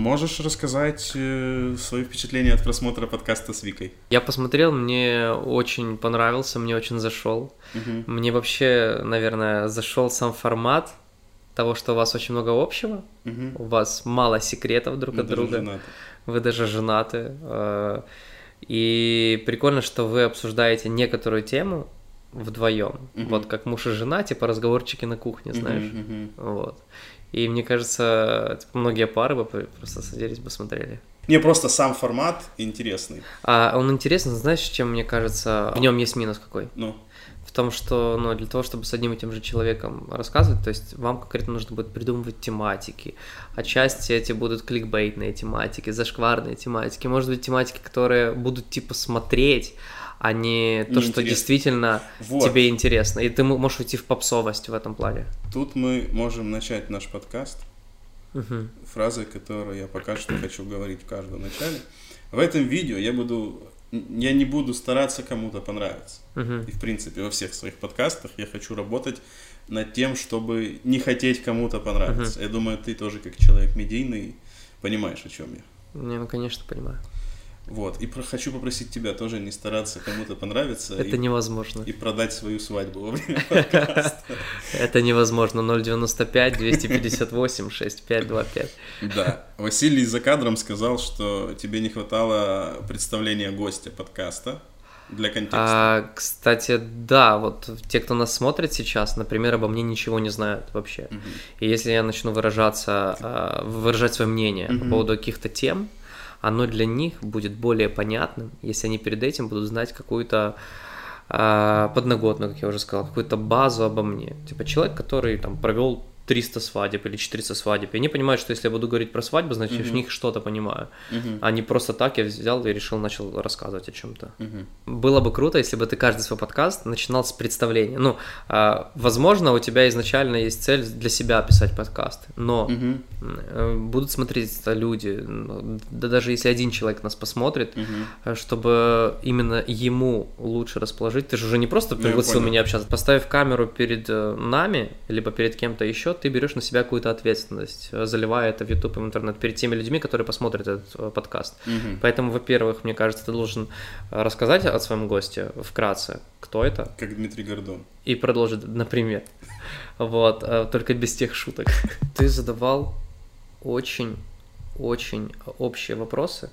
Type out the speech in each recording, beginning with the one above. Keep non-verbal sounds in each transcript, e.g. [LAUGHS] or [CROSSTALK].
Можешь рассказать э, свои впечатления от просмотра подкаста с Викой? Я посмотрел, мне очень понравился, мне очень зашел. Мгм. Мне вообще, наверное, зашел сам формат того, что у вас очень много общего, Мгм. у вас мало секретов друг Мы от друга, женаты. вы даже женаты. э, И прикольно, что вы обсуждаете некоторую тему вдвоем, Мгм. вот как муж и жена, типа разговорчики на кухне, знаешь. Мгм, мгм. Вот. И мне кажется, типа, многие пары бы просто садились бы смотрели. Не, просто сам формат интересный. А он интересный, знаешь, чем мне кажется, в нем есть минус какой? Ну, В том, что, ну, для того, чтобы с одним и тем же человеком рассказывать, то есть вам конкретно нужно будет придумывать тематики. Отчасти эти будут кликбейтные тематики, зашкварные тематики, может быть, тематики, которые будут типа смотреть, а не то, что Неинтересно. действительно Вот. тебе интересно. И ты можешь уйти в попсовость в этом плане. тут мы можем начать наш подкаст Мгм. фразой, которую я пока что хочу говорить в каждом начале. В этом видео я буду, я не буду стараться кому-то понравиться. Мгм. И в принципе во всех своих подкастах я хочу работать над тем, чтобы не хотеть кому-то понравиться. Я думаю, ты тоже как человек медийный понимаешь, о чем я. Не, ну, конечно, понимаю. Вот. И про- хочу попросить тебя тоже не стараться кому-то понравиться Это и, невозможно. и продать свою свадьбу во время [LAUGHS] подкаста. Это невозможно. 095 258 6525. Да. Василий за кадром сказал, что тебе не хватало представления гостя подкаста для контекста. А, кстати, да, вот те, кто нас смотрит сейчас, например, обо мне ничего не знают вообще. И если я начну выражаться, а, выражать свое мнение по поводу каких-то тем, оно для них будет более понятным, если они перед этим будут знать какую-то а, подноготную, как я уже сказал, какую-то базу обо мне. Типа человек, который там провел 300 свадеб или 400 свадеб. И они понимают, что если я буду говорить про свадьбу, значит, я в них что-то понимаю. Мгм. А не просто так я взял и решил, начал рассказывать о чем-то. Мгм. Было бы круто, если бы ты каждый свой подкаст начинал с представления. Ну, а, возможно, у тебя изначально есть цель для себя писать подкасты, но э, будут смотреть это люди, ну, да даже если один человек нас посмотрит, э, чтобы именно ему лучше расположить. Ты же уже не просто Ну, пригласил понял. меня общаться. Поставив камеру перед э, нами, либо перед кем-то еще, ты берешь на себя какую-то ответственность, э, заливая это в YouTube и в интернет перед теми людьми, которые посмотрят этот э, подкаст. Мгм. Поэтому, во-первых, мне кажется, ты должен э, рассказать о своем госте вкратце, кто это, Как Дмитрий Гордон. и продолжить, например. [LAUGHS] Вот, только без тех шуток. [LAUGHS] Ты задавал очень-очень общие вопросы.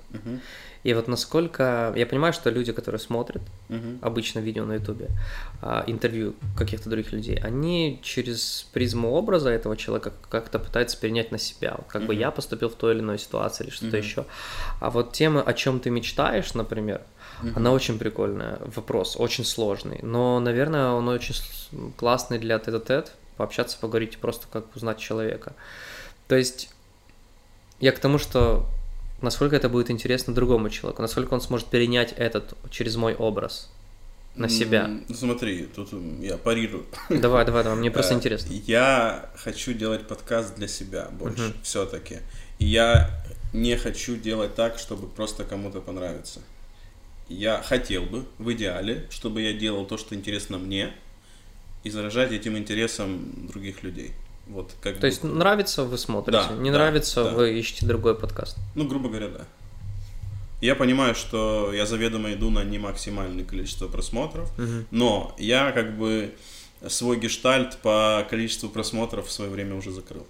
И вот насколько... Я понимаю, что люди, которые смотрят Мгм. обычно видео на ютубе, а, интервью каких-то других людей, они через призму образа этого человека как-то пытаются перенять на себя. Вот как бы Мгм. я поступил в той или иной ситуации или что-то Мгм. еще. А вот тема, о чем ты мечтаешь, например, Мгм. она очень прикольная. Вопрос очень сложный. Но, наверное, он очень классный для тет-а-тет. Пообщаться, поговорить, просто как узнать человека. То есть я к тому, что насколько это будет интересно другому человеку, насколько он сможет перенять этот через мой образ на себя. Ну, смотри, тут я парирую. Давай, давай, давай, мне просто Э, интересно. Я хочу делать подкаст для себя больше, Мгм. все-таки. Я не хочу делать так, чтобы просто кому-то понравиться. Я хотел бы, в идеале, чтобы я делал то, что интересно мне, и заражать этим интересом других людей. Вот как То есть нравится, вы смотрите, Да, не да, нравится, да. вы ищете другой подкаст. Ну, грубо говоря, да. Я понимаю, что я заведомо иду на не максимальное количество просмотров, Мгм. но я как бы свой гештальт по количеству просмотров в свое время уже закрыл.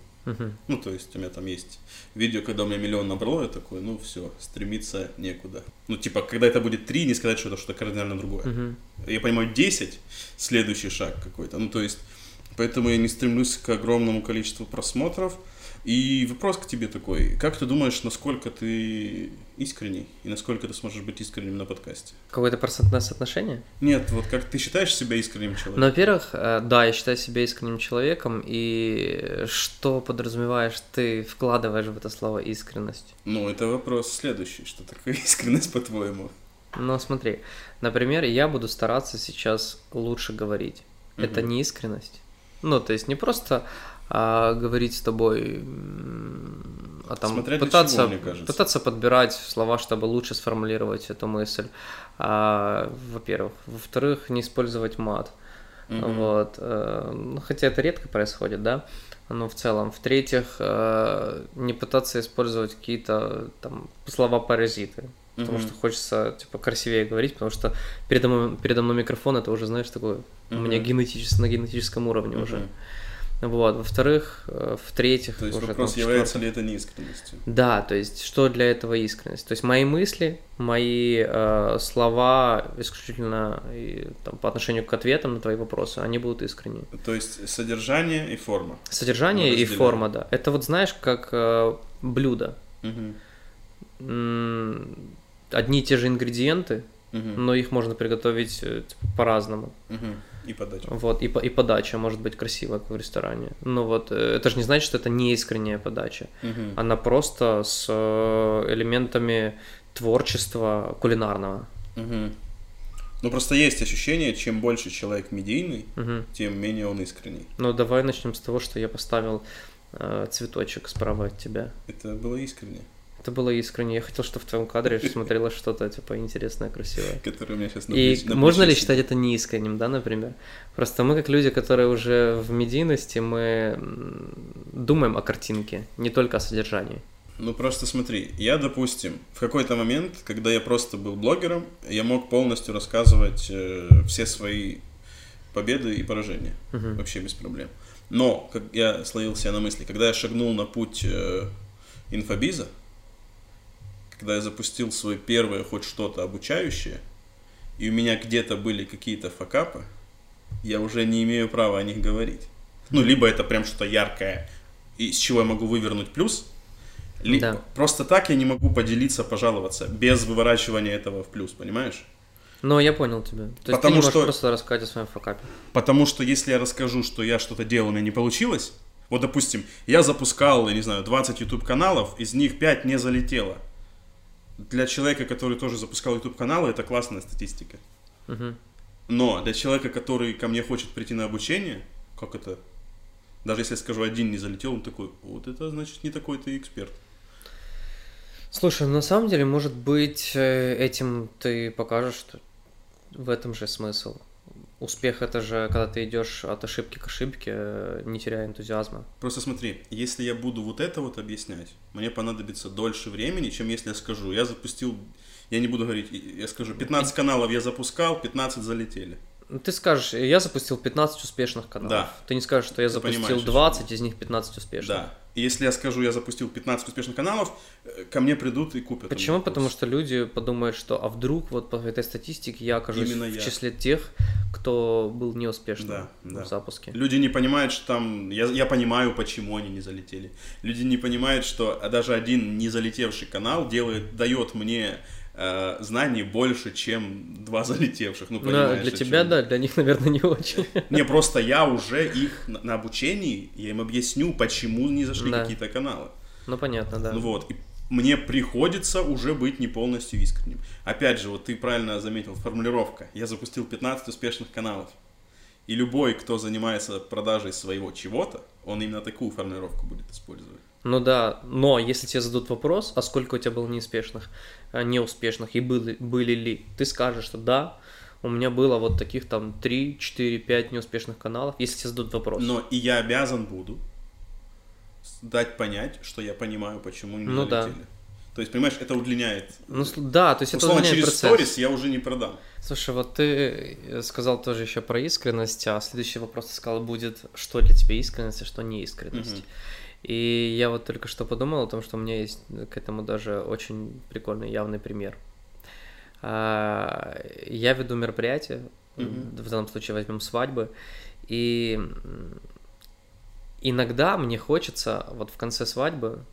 Ну, то есть у меня там есть видео, когда у меня миллион набрало, я такой, ну все, стремиться некуда. Ну, типа, когда это будет три, не сказать, что это что-то кардинально другое. Мгм. Я понимаю, 10 следующий шаг какой-то. Ну, то есть, поэтому я не стремлюсь к огромному количеству просмотров. И вопрос к тебе такой, как ты думаешь, насколько ты искренний и насколько ты сможешь быть искренним на подкасте? Какое-то процентное соотношение? Нет, вот как ты считаешь себя искренним человеком? Ну, во-первых, э, да, я считаю себя искренним человеком, и что подразумеваешь ты вкладываешь в это слово искренность? Ну, это вопрос следующий, что такое [LAUGHS] искренность, по-твоему? Ну, смотри, например, я буду стараться сейчас лучше говорить. Это Мгм. не искренность. Ну, то есть не просто а, говорить с тобой, а там Смотря пытаться, чего, мне кажется. пытаться подбирать слова, чтобы лучше сформулировать эту мысль. А, во-первых. Во-вторых, не использовать мат. Мгм. Вот. ну, Хотя это редко происходит, да. ну, в целом. В-третьих, э, не пытаться использовать какие-то там слова-паразиты. Потому Мгм. что хочется, типа, красивее говорить, потому что передо мной, передо мной микрофон, это уже, знаешь, такое, у меня генетически, на генетическом уровне уже. Мгм. Вот. Во-вторых, э, в-третьих, То есть уже вопрос, там, является ли это неискренностью? Да, то есть, что для этого искренность? То есть, мои мысли, мои э, слова исключительно и, там, по отношению к ответам на твои вопросы, они будут искренние. То есть содержание и форма. Содержание Мы и форма, да. Это вот знаешь, как э, блюдо. М, Одни и те же ингредиенты, Мгм. но их можно приготовить э, типа, по-разному. Мгм. И подача. Вот, и, по- и подача может быть красивая, как в ресторане. Ну вот, э, это же не значит, что это не искренняя подача. Мгм. Она просто с э, элементами творчества кулинарного. Мгм. Ну просто есть ощущение, чем больше человек медийный, Мгм. тем менее он искренний. Ну давай начнем с того, что я поставил э, цветочек справа от тебя. Это было искренне, Это было искренне. Я хотел, чтобы в твоем кадре [LAUGHS] смотрелось что-то типа интересное, красивое. которое у меня сейчас на И на можно ли считать это неискренним, да, например? Просто мы, как люди, которые уже в медийности, мы думаем о картинке, не только о содержании. Ну просто смотри, я, допустим, в какой-то момент, когда я просто был блогером, я мог полностью рассказывать э, все свои победы и поражения. Мгм. Вообще без проблем. Но, как я словил себя на мысли, когда я шагнул на путь э, инфобиза, когда я запустил свое первое хоть что-то обучающее, и у меня где-то были какие-то факапы, я уже не имею права о них говорить. Ну, либо это прям что-то яркое, из чего я могу вывернуть плюс, либо Да. просто так я не могу поделиться, пожаловаться, без выворачивания этого в плюс, понимаешь? Но я понял тебя. То есть ты Потому не что- просто рассказать о своем факапе. Потому что если я расскажу, что я что-то делал, у меня не получилось, вот, допустим, я запускал, я не знаю, 20 YouTube каналов, из них 5 не залетело. Для человека, который тоже запускал YouTube каналы, это классная статистика. Мгм. Но для человека, который ко мне хочет прийти на обучение, как это? Даже если я скажу, один не залетел, он такой, вот это значит не такой ты эксперт. Слушай, ну, на самом деле, может быть, э, этим ты покажешь, что в этом же смысл. Успех это же, когда ты идешь от ошибки к ошибке, э, не теряя энтузиазма. Просто смотри, если я буду вот это вот объяснять, мне понадобится дольше времени, чем если я скажу, я запустил, я не буду говорить, я скажу, 15 каналов я запускал, 15 залетели. Ну, Ты скажешь, я запустил 15 успешных каналов. Да. Ты не скажешь, что я Ты запустил понимаешь, о чем 20, из них 15 успешных. Да. И если я скажу, я запустил 15 успешных каналов, э, ко мне придут и купят. Почему? Потому что люди подумают, что а вдруг вот по этой статистике я окажусь Именно в я. числе тех, кто был неуспешным Да, да. в запуске. Люди не понимают, что там... Я, я понимаю, почему они не залетели. Люди не понимают, что даже один не залетевший канал делает, дает мне э, знаний больше, чем два залетевших. Ну, Ну, понимаешь, для тебя, да, для них, наверное, не очень. Не, просто я уже их на, на обучении, я им объясню, почему не зашли Да. какие-то каналы. Ну, понятно, да. Ну вот, и мне приходится уже быть не полностью искренним. Опять же, вот ты правильно заметил, формулировка. Я запустил 15 успешных каналов. И любой, кто занимается продажей своего чего-то, он именно такую формулировку будет использовать. Ну да, но если тебе зададут вопрос, а сколько у тебя было неуспешных, а, неуспешных и были, были ли, ты скажешь, что да, у меня было вот таких там 3, 4, 5 неуспешных каналов, если тебе зададут вопрос. Но и я обязан буду дать понять, что я понимаю, почему не Ну да. залетели. То есть, понимаешь, это удлиняет. Ну, да, то есть это Условно, удлиняет через процесс. сторис я уже не продам. Слушай, вот ты э, сказал тоже еще про искренность, а следующий вопрос ты сказал будет, что для тебя искренность, а что не искренность. Мгм. И я вот только что подумал о том, что у меня есть к этому даже очень прикольный явный пример. А, Я веду мероприятие, Мгм. в данном случае возьмем свадьбы, и иногда мне хочется вот в конце свадьбы,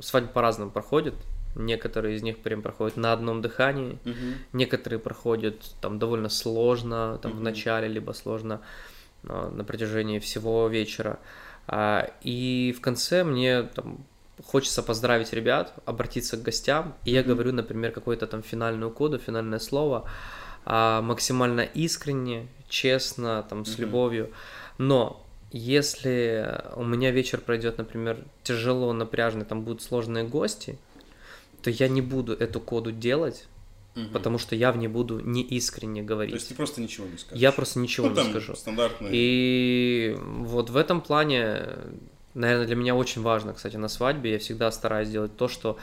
свадьба по-разному проходит, некоторые из них прям проходят на одном дыхании, Мгм. Некоторые проходят там довольно сложно, там в Мгм. начале, либо сложно а, на протяжении всего вечера. А, И в конце мне там хочется поздравить ребят, обратиться к гостям, и я Мгм. говорю, например, какую-то там финальную коду, финальное слово, а, максимально искренне, честно, там, с Мгм. любовью. Но если у меня вечер пройдет, например, тяжело, напряжно, там будут сложные гости, то я не буду эту коду делать, Мгм. потому что я в ней буду неискренне То говорить. есть ты просто ничего не скажешь. Я просто ничего ну, не скажу. стандартные. И вот в этом плане наверное, для меня очень важно, кстати, на свадьбе я всегда стараюсь делать то, что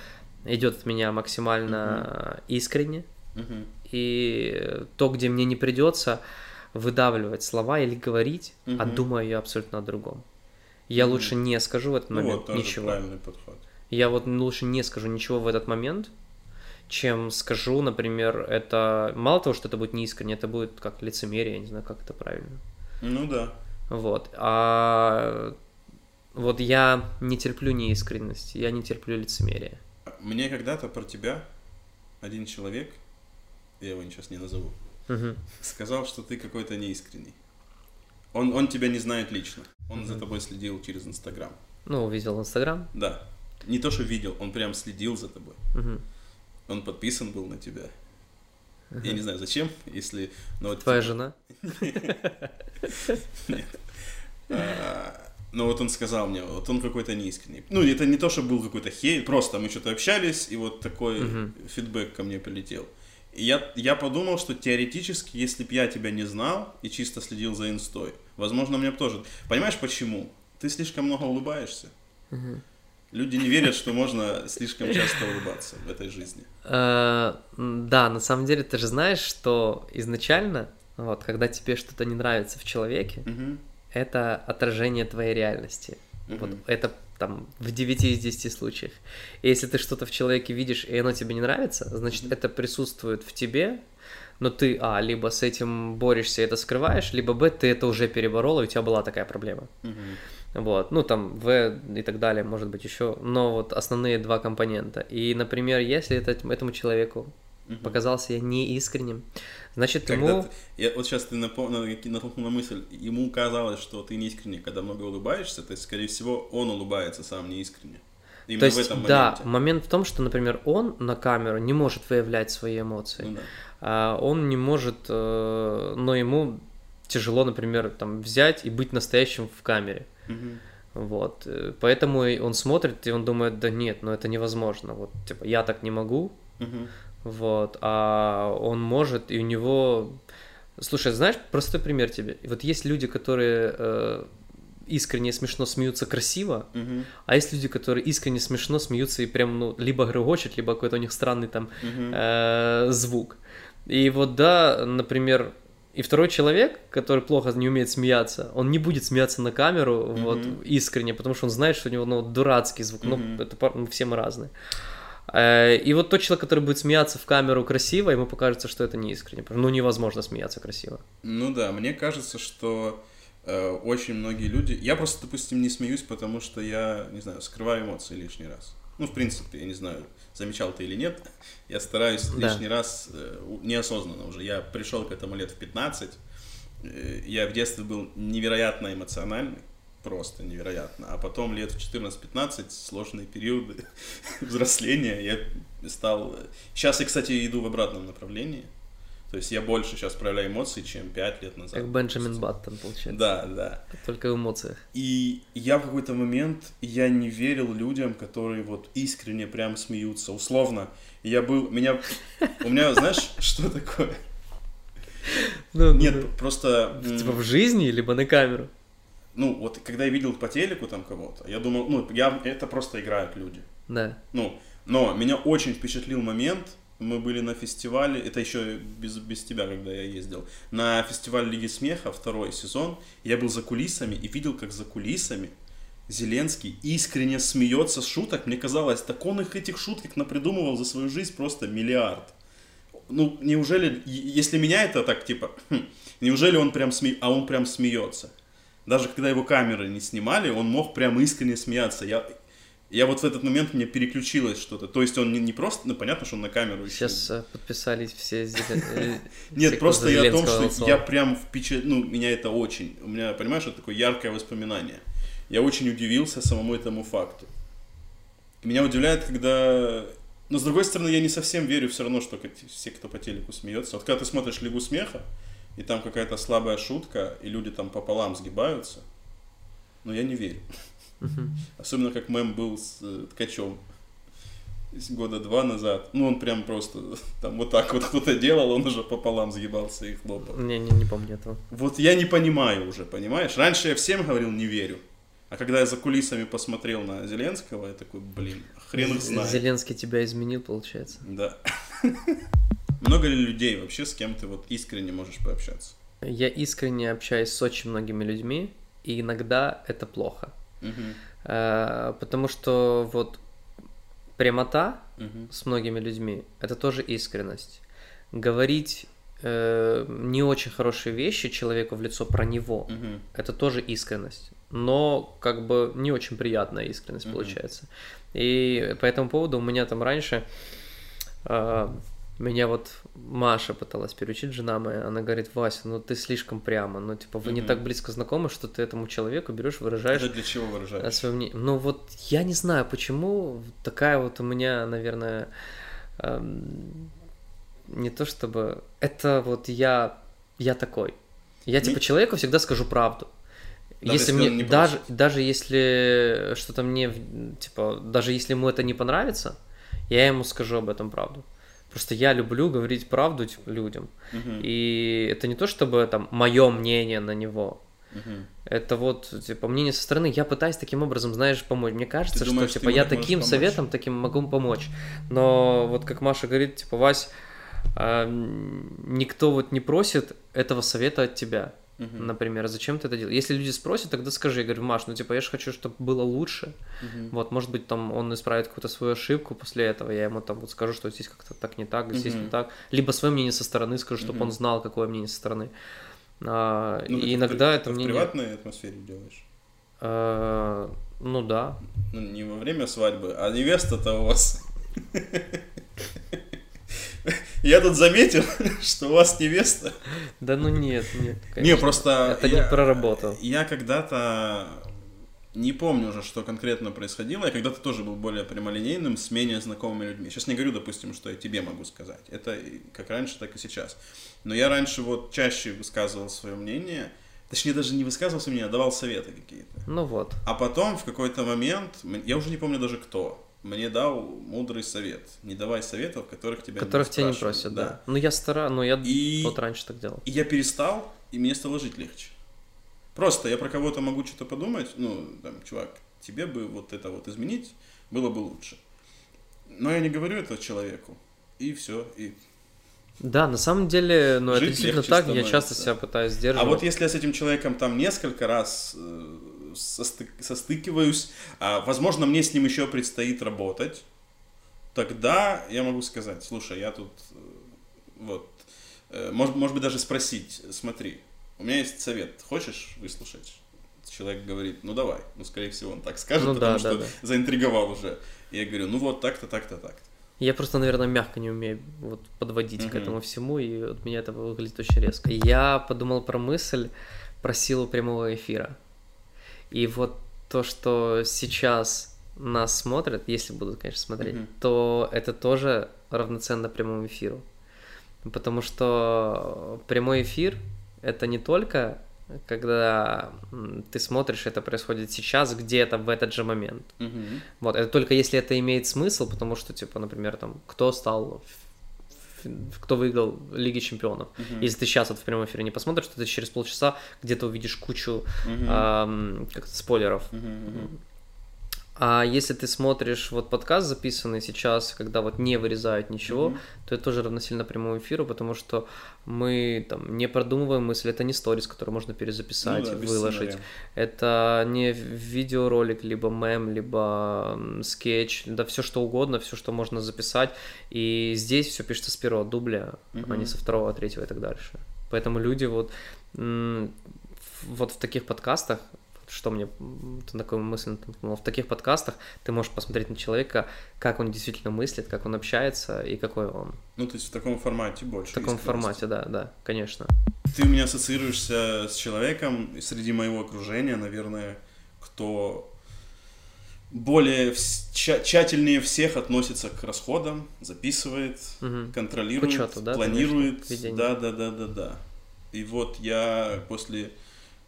идет от меня максимально искренне, Мгм. и то, где мне не придется выдавливать слова или говорить, а Мгм. думаю я абсолютно о другом. Я Мгм. лучше не скажу в этот Ну момент вот, ничего. правильный подход. Я вот лучше не скажу ничего в этот момент, чем скажу, например, это... Мало того, что это будет неискренне, это будет как лицемерие, я не знаю, как это правильно. Ну да. Вот. А вот я не терплю неискренность, я не терплю лицемерие. Мне когда-то про тебя один человек, я его сейчас не назову, Мгм. сказал, что ты какой-то неискренний. Он, он тебя не знает лично. Он за Мгм. тобой следил через Инстаграм. Ну, увидел Инстаграм. Да. Не то, что видел, он прям следил за тобой. Мгм. Он подписан был на тебя. Я Мгм. не знаю, зачем, если... Но вот Твоя типа- жена? [LAUGHS] А, Но вот он сказал мне, вот он какой-то неискренний. Ну, это не то, что был какой-то хейт, просто мы что-то общались, и вот такой фидбэк ко мне прилетел. Я, я подумал, что теоретически, если бы я тебя не знал и чисто следил за инстой, возможно, мне бы тоже... Понимаешь, почему? Ты слишком много улыбаешься. Мгм. Люди не верят, что можно слишком часто улыбаться в этой жизни. Э, Да, на самом деле ты же знаешь, что изначально, вот, когда тебе что-то не нравится в человеке, это отражение твоей реальности. Вот это там в 9 из 10 случаев. И если ты что-то в человеке видишь, и оно тебе не нравится, значит, это присутствует в тебе, но ты, а, либо с этим борешься и это скрываешь, либо, б, ты это уже переборол, и у тебя была такая проблема. Мгм. Вот, ну там В и так далее, может быть, еще, но вот основные два компонента. И, например, если это, этому человеку Мгм. показался я неискренним, значит, Когда ему... ты- я, вот сейчас ты напомнил, натолкнул на мысль, ему казалось, что ты неискренне, когда много улыбаешься, то есть, скорее всего, он улыбается сам неискренне. Именно То есть, в этом да, момент в том, что, например, он на камеру не может выявлять свои эмоции. Ну да. а он не может, э, но ему тяжело, например, там взять и быть настоящим в камере. Мгм. Вот. Поэтому он смотрит, и он думает, да нет, ну это невозможно. Вот, типа, я так не могу, Мгм. Вот, а он может, и у него... Слушай, знаешь, простой пример тебе. Вот есть люди, которые э, искренне смешно смеются красиво, Мгм. а есть люди, которые искренне смешно смеются и прям, ну, либо грохочет, либо какой-то у них странный там Мгм. э, звук. И вот да, например, и второй человек, который плохо не умеет смеяться, он не будет смеяться на камеру вот Мгм. искренне, потому что он знает, что у него ну, дурацкий звук. Мгм. Ну, это ну, все мы разные. Э, И вот тот человек, который будет смеяться в камеру красиво, ему покажется, что это не искренне. Ну, невозможно смеяться красиво. Ну да, мне кажется, что э, очень многие люди... Я просто, допустим, не смеюсь, потому что я, не знаю, скрываю эмоции лишний раз. Ну, в принципе, я не знаю, замечал ты или нет, я стараюсь Да. лишний раз, э, неосознанно уже, я пришел к этому лет в 15, э, я в детстве был невероятно эмоциональный, просто невероятно, а потом лет в 14-15, сложные периоды [LAUGHS] взросления, я стал... Сейчас я, кстати, иду в обратном направлении, то есть я больше сейчас проявляю эмоции, чем 5 лет назад. Как Бенджамин. Баттон, получается. Да, да. Только в эмоциях. И я в какой-то момент, я не верил людям, которые вот искренне прям смеются. Условно, я был, меня, у меня, знаешь, [LAUGHS] что такое? Ну, Нет, ну, просто, Типа в жизни, либо на камеру. Ну, вот когда я видел по телеку там кого-то, я думал, ну, я, это просто играют люди. Да. Ну, но меня очень впечатлил момент, мы были на фестивале, это еще без, без тебя, когда я ездил, на фестиваль Лиги Смеха, второй сезон, я был за кулисами и видел, как за кулисами Зеленский искренне смеется с шуток. Мне казалось, так он их этих шуток напридумывал за свою жизнь просто миллиард. Ну, неужели, если меня это так, типа, хм, неужели он прям сме... а он прям смеется? Даже когда его камеры не снимали, он мог прям искренне смеяться. Я, я вот в этот момент мне переключилось что-то. То есть он не, не просто, ну понятно, что он на камеру еще. Сейчас э, подписались все... э, [LAUGHS] Нет, просто я о том, что я прям впечатлен, ну, меня это очень, у меня, понимаешь, это такое яркое воспоминание. Я очень удивился самому этому факту. Меня удивляет, когда... Но с другой стороны, я не совсем верю все равно, что все, кто по телеку смеется. Вот когда ты смотришь Лигу смеха, и там какая-то слабая шутка, и люди там пополам сгибаются, но я не верю. Особенно как мем был с э, Ткачем с года два назад. Ну, он прям просто [LAUGHS] там вот так вот кто-то делал, он уже пополам сгибался и хлопал. Не, не, не помню этого. Вот я не понимаю уже, понимаешь? Раньше я всем говорил не верю. А когда я за кулисами посмотрел на Зеленского, я такой, блин, хрен их знает. Зеленский тебя изменил, получается. Да. [LAUGHS] Много ли людей вообще, с кем ты вот искренне можешь пообщаться? Я искренне общаюсь с очень многими людьми, и иногда это плохо. Э, Потому что вот прямота Мгм. с многими людьми это тоже искренность. Говорить э, не очень хорошие вещи человеку в лицо про него Мгм. это тоже искренность. Но как бы не очень приятная искренность Мгм. получается. И по этому поводу у меня там раньше э, меня вот Маша пыталась переучить, жена моя, она говорит, Вася, ну ты слишком прямо, ну типа вы не Мгм. так близко знакомы, что ты этому человеку берешь, выражаешь Это для чего выражаешь? свое мнение. Ну вот я не знаю, почему такая вот у меня, наверное, эм, не то чтобы... Это вот я, я такой. Я типа человеку всегда скажу правду. Даже если если мне не даже просит. даже если что-то мне типа даже если ему это не понравится, я ему скажу об этом правду. Просто я люблю говорить правду типа, людям. Мгм. И это не то чтобы там мое мнение на него. Мгм. Это вот, типа, мнение со стороны, я пытаюсь таким образом, знаешь, помочь. Мне кажется, Ты думаешь, что, ты типа, я таким помочь? советом, таким могу помочь. Но вот как Маша говорит, типа, Вась, м, никто вот не просит этого совета от тебя, Мгм. например, зачем ты это делаешь? Если люди спросят, тогда скажи, я говорю, Маш, ну, типа, я же хочу, чтобы было лучше. Мгм. Вот, может быть, там он исправит какую-то свою ошибку после этого, я ему там вот скажу, что здесь как-то так не так, здесь Мгм. не так. Либо свое мнение со стороны скажу, чтобы Мгм. он знал, какое мнение со стороны. А, Ну, и ты в иногда при- это ты в мнение... приватной атмосфере делаешь? Э, Ну да. Ну, не во время свадьбы, а невеста-то у вас... [LAUGHS] Я тут заметил, [LAUGHS] что у вас невеста. Да ну нет, нет. Не, просто... Это я- не про работу. Я когда-то... Не помню уже, что конкретно происходило. Я когда-то тоже был более прямолинейным с менее знакомыми людьми. Сейчас не говорю, допустим, что я тебе могу сказать. Это как раньше, так и сейчас. Но я раньше вот чаще высказывал свое мнение. Точнее, даже не высказывал свое мнение, а давал советы какие-то. Ну вот. А потом в какой-то момент, я уже не помню даже кто, мне дал мудрый совет. Не давай советов, которых тебя Которых тебя не просят, да. Ну я стара, ну я И- вот раньше так делал. И я перестал, и мне стало жить легче. Просто я про кого-то могу что-то подумать, ну, там, чувак, тебе бы вот это вот изменить, было бы лучше. Но я не говорю это человеку. И все. И... Да, на самом деле, ну это Жить действительно легче так, я становится. часто себя пытаюсь А сдерживать. вот если я с этим человеком там несколько раз э, состык- состыкиваюсь, а, возможно, мне с ним еще предстоит работать, тогда я могу сказать, слушай, я тут, э, вот, э, может, может быть, даже спросить, смотри, у меня есть совет, хочешь выслушать? Человек говорит, ну давай, ну, скорее всего, он так скажет, Ну потому да, что да, да. заинтриговал уже. Я говорю, ну вот так-то, так-то, так-то. Я просто, наверное, мягко не умею вот подводить к Мгм. этому всему, и от меня это выглядит очень резко. Я подумал про мысль, про силу прямого эфира. И вот то, что сейчас нас смотрят, если будут, конечно, смотреть, Мгм. то это тоже равноценно прямому эфиру. Потому что прямой эфир это не только когда ты смотришь, это происходит сейчас, где-то в этот же момент. Мгм. Вот, это только если это имеет смысл, потому что, типа, например, там, кто стал, кто выиграл Лиги Чемпионов. Мгм. Если ты сейчас вот в прямом эфире не посмотришь, то ты через полчаса где-то увидишь кучу Мгм. ам, как спойлеров. Мгм, мгм. А если ты смотришь вот подкаст записанный сейчас, когда вот не вырезают ничего, Мгм. то это тоже равносильно прямому эфиру, потому что мы там не продумываем мысли, это не сторис, который можно перезаписать, Ну да, выложить. сценария. Это не видеоролик, либо мем, либо скетч, да все что угодно, все, что можно записать. И здесь все пишется с первого дубля, а Мгм. не со второго, третьего и так дальше. Поэтому люди вот, вот в таких подкастах, что мне такой мысль в таких подкастах ты можешь посмотреть на человека, как он действительно мыслит, как он общается и какой он. Ну, то есть в таком формате больше. В таком формате, да, да, конечно. Ты у меня ассоциируешься с человеком среди моего окружения, наверное, кто более тща- тщательнее всех относится к расходам, записывает, Мгм. контролирует, К учету, да, планирует. конечно. Да, да, да, да, да. И вот я после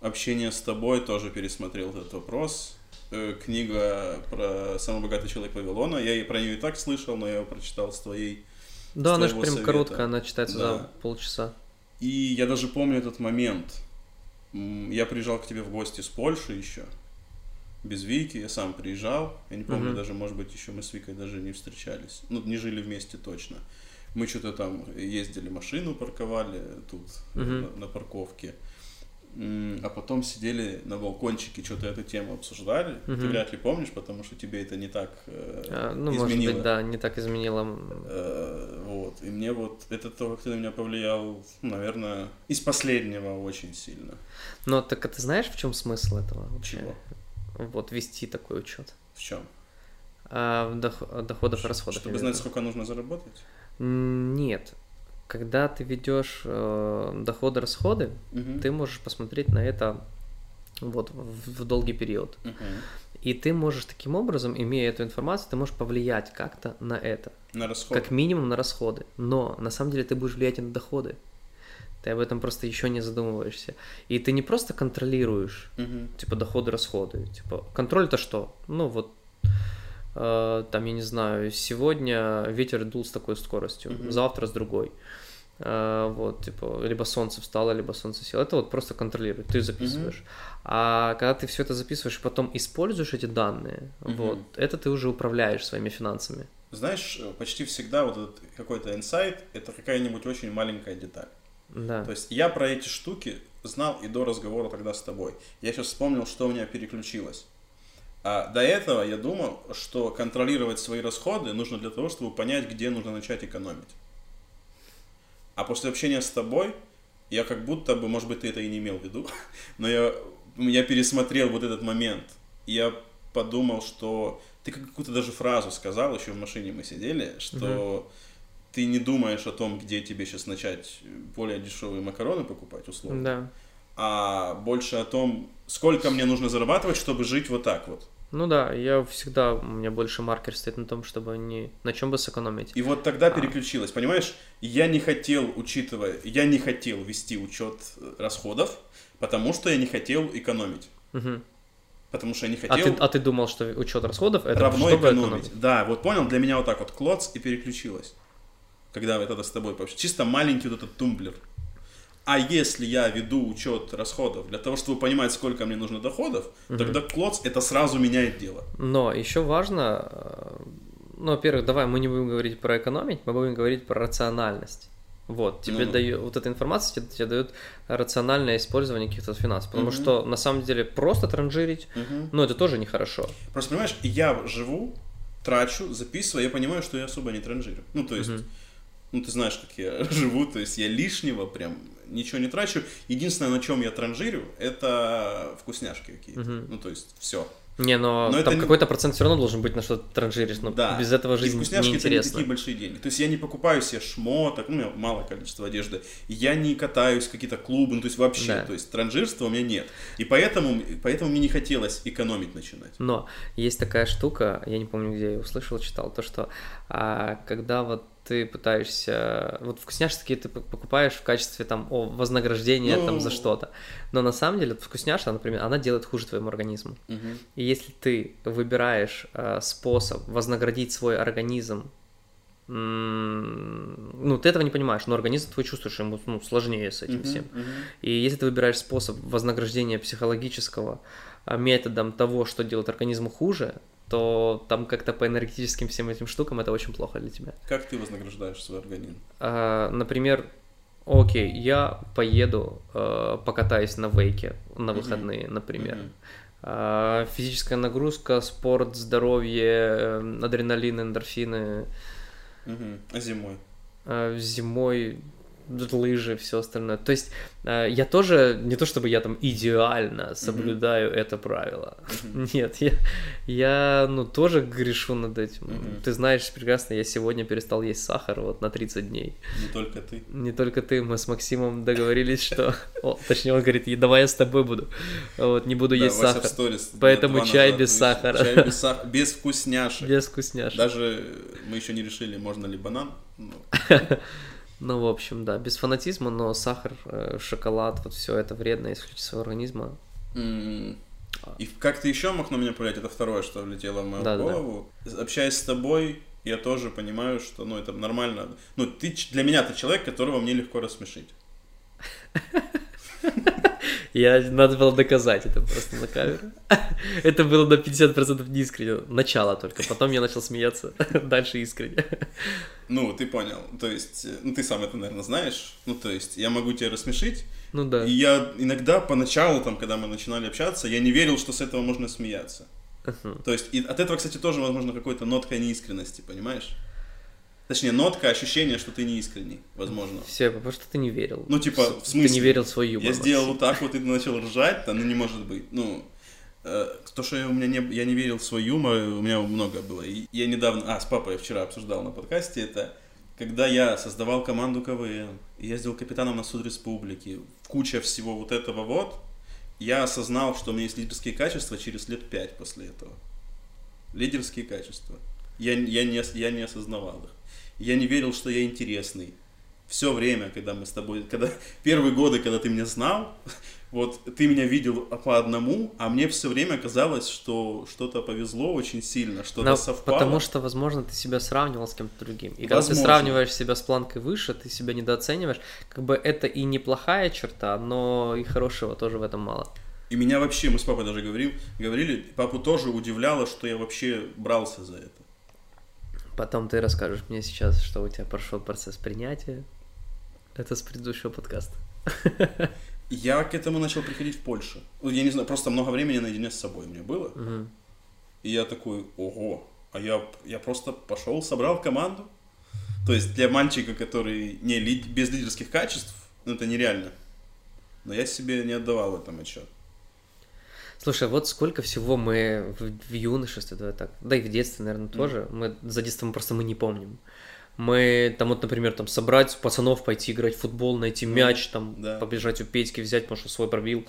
общения с тобой тоже пересмотрел этот вопрос. Э, Книга про самый богатый человек Вавилона. Я и про нее и так слышал, но я ее прочитал с твоей Да, она же прям совета. короткая, она читается Да. за полчаса. И я даже помню этот момент. Я приезжал к тебе в гости с Польши еще. без Вики, я сам приезжал, я не помню Мгм. даже, может быть, еще мы с Викой даже не встречались, ну, не жили вместе точно. Мы что-то там ездили, машину парковали тут, Мгм. на, на парковке, а потом сидели на балкончике, что-то эту тему обсуждали. Ты Мгм. вряд ли помнишь, потому что тебе это не так э, А, Ну, изменило. может быть, да, не так изменило. Э, вот. И мне вот это то, как ты на меня повлиял, ну, наверное, из последнего очень сильно. Но так а ты знаешь, в чем смысл этого вообще? Чего? Вот вести такой учет. В чем? А, в дох- доходов и расходов. Чтобы знать, сколько нужно заработать? Нет. Когда ты ведешь э, доходы-расходы, Мгм. ты можешь посмотреть на это вот в, в долгий период. Мгм. И ты можешь таким образом, имея эту информацию, ты можешь повлиять как-то на это. На расход. Как минимум на расходы. Но на самом деле ты будешь влиять и на доходы. Ты об этом просто еще не задумываешься. И ты не просто контролируешь, Мгм. типа, доходы, расходы. Типа, контроль это что? Ну, вот, э, там, я не знаю, сегодня ветер дул с такой скоростью, Мгм. завтра с другой. Э, вот, типа, либо солнце встало, либо солнце село. Это вот просто контролирует, ты записываешь. А когда ты все это записываешь и потом используешь эти данные, Мгм. вот, это ты уже управляешь своими финансами. Знаешь, э, почти всегда вот этот какой-то инсайт — это какая-нибудь очень маленькая деталь. Да. То есть я про эти штуки знал и до разговора тогда с тобой. Я сейчас вспомнил, что у меня переключилось. А до этого я думал, что контролировать свои расходы нужно для того, чтобы понять, где нужно начать экономить. А после общения с тобой, я как будто бы, может быть, ты это и не имел в виду, [LAUGHS] но я, я пересмотрел вот этот момент. И я подумал, что ты какую-то даже фразу сказал, еще в машине мы сидели, что ты не думаешь о том, где тебе сейчас начать более дешевые макароны покупать, условно, Да. а больше о том, сколько мне нужно зарабатывать, чтобы жить вот так вот. Ну да, я всегда, у меня больше маркер стоит на том, чтобы не на чем бы сэкономить. И вот тогда А. переключилось, понимаешь? Я не хотел, учитывая, я не хотел вести учет э, расходов, потому что я не хотел экономить. Мгм. Потому что я не А, хотел ты, а ты думал, что учет расходов это равно чтобы экономить. Да, вот понял, для меня вот так вот клоц и переключилось. Когда я тогда с тобой пообщался. Чисто маленький вот этот тумблер. А если я веду учет расходов для того, чтобы понимать, сколько мне нужно доходов, тогда клоц это сразу меняет дело. Но еще важно, э, ну, во-первых, давай мы не будем говорить про экономить, мы будем говорить про рациональность. Вот, тебе Ну-ну. дает, вот эта информация тебе, тебе дает рациональное использование каких-то финансов, потому Мгм. что на самом деле просто транжирить, Мгм. ну, это тоже нехорошо. Просто понимаешь, я живу, трачу, записываю, я понимаю, что я особо не транжирю. Ну, то есть, Мгм. ну, ты знаешь, как я [LAUGHS] живу, то есть я лишнего прям ничего не трачу. Единственное, на чем я транжирю, это вкусняшки какие-то. Мгм. Ну, то есть, все. Не, но, Но это там не- какой-то процент все равно должен быть на что ты транжиришь, но Да. без этого жизнь вкусняшки это не такие большие деньги. То есть я не покупаю себе шмоток, ну, у меня мало количества одежды. Я не катаюсь в какие-то клубы, ну, то есть вообще, Да. то есть транжирства у меня нет. И поэтому, поэтому мне не хотелось экономить начинать. Но есть такая штука, я не помню, где я услышал, читал, то, что а, когда вот ты пытаешься... Вот вкусняшки ты п- покупаешь в качестве там о, вознаграждения там за Ну. что-то. Но на самом деле вкусняшка, например, она делает хуже твоему организму. Мгм. И если ты выбираешь э, способ вознаградить свой организм, ну, ты этого не понимаешь, но организм твой чувствуешь, ему ну, сложнее с этим Мгм, всем. мгм. И если ты выбираешь способ вознаграждения психологического а, методом того, что делает организму хуже, то там как-то по энергетическим всем этим штукам это очень плохо для тебя. Как ты вознаграждаешь свой организм? А, например, окей, я поеду, э, покатаюсь на вейке на выходные, например. Мгм. А, физическая нагрузка, спорт, здоровье, э, адреналин, эндорфины, Мгм. А зимой? а, зимой лыжи, все остальное. То есть э, я тоже, не то чтобы я там идеально соблюдаю это правило. Мгм. [LAUGHS] Нет, я, я, ну, тоже грешу над этим. Мгм. Ты знаешь прекрасно, я сегодня перестал есть сахар вот на 30 дней. Не только ты. Не только ты, мы с Максимом договорились, что... О, точнее, он говорит, «И давай я с тобой буду. Вот, не буду есть сахар. Поэтому чай без сахара. Чай без сахара, без вкусняшек. Без вкусняшек. Даже мы еще не решили, можно ли банан. [LAUGHS] Ну, в общем, да, без фанатизма, но сахар, э, шоколад, вот все это вредно, если включить своего организма. м, И как ты еще мог на меня повлиять, это второе, что влетело в мою Да-да-да. голову. Общаясь с тобой, я тоже понимаю, что ну, это нормально. Ну, ты, для меня ты человек, которого мне легко рассмешить. [LAUGHS] Я, надо было доказать это просто на камеру. Это было на 50% не искренне. Начало только. Потом я начал смеяться. [LAUGHS] Дальше искренне. Ну, ты понял. То есть, э, ну, ты сам это, наверное, знаешь. Ну, то есть, я могу тебя рассмешить. Ну да. И я иногда поначалу, там, когда мы начинали общаться, я не верил, что с этого можно смеяться. Мгм. То есть, и от этого, кстати, тоже, возможно, какой-то нотка неискренности, понимаешь? Точнее, нотка, ощущение, что ты неискренний, возможно. Все, потому что ты не верил. Ну, типа, в Ты смысле? не верил в свой юмор. Я сделал вот так вот, и ты начал ржать, да, ну не может быть. Ну, э, то, что я, у меня не, я не верил в свой юмор, у меня много было. И я недавно, а, с папой вчера обсуждал на подкасте это, когда я создавал команду КВН, ездил капитаном на суд республики, куча всего вот этого вот, я осознал, что у меня есть лидерские качества через лет пять после этого. Лидерские качества. Я, я, не, я не осознавал их. Я не верил, что я интересный. Все время, когда мы с тобой, когда [LAUGHS] первые годы, когда ты меня знал, [LAUGHS] вот ты меня видел по одному, а мне все время казалось, что что-то повезло очень сильно, что-то Но совпало. Потому что, возможно, ты себя сравнивал с кем-то другим. И когда Возможно. ты сравниваешь себя с планкой выше, ты себя недооцениваешь. Как бы это и неплохая черта, но и хорошего тоже в этом мало. И меня вообще, мы с папой даже говорим, говорили, папу тоже удивляло, что я вообще брался за это. Потом ты расскажешь мне сейчас, что у тебя прошел процесс принятия. Это с предыдущего подкаста. Я к этому начал приходить в Польше. Ну, Я не знаю, просто много времени наедине с собой у меня было. Мгм. И я такой, ого, а я, я просто пошел, собрал команду. То есть для мальчика, который не лид- без лидерских качеств, ну, это нереально. Но я себе не отдавал в этом отчет. Слушай, вот сколько всего мы в, в юношестве, давай так, да и в детстве, наверное, тоже, мы за детством просто мы не помним. Мы там вот, например, там собрать пацанов, пойти играть в футбол, найти Ну, мяч, там да. побежать у Петьки, взять, потому что свой пробил.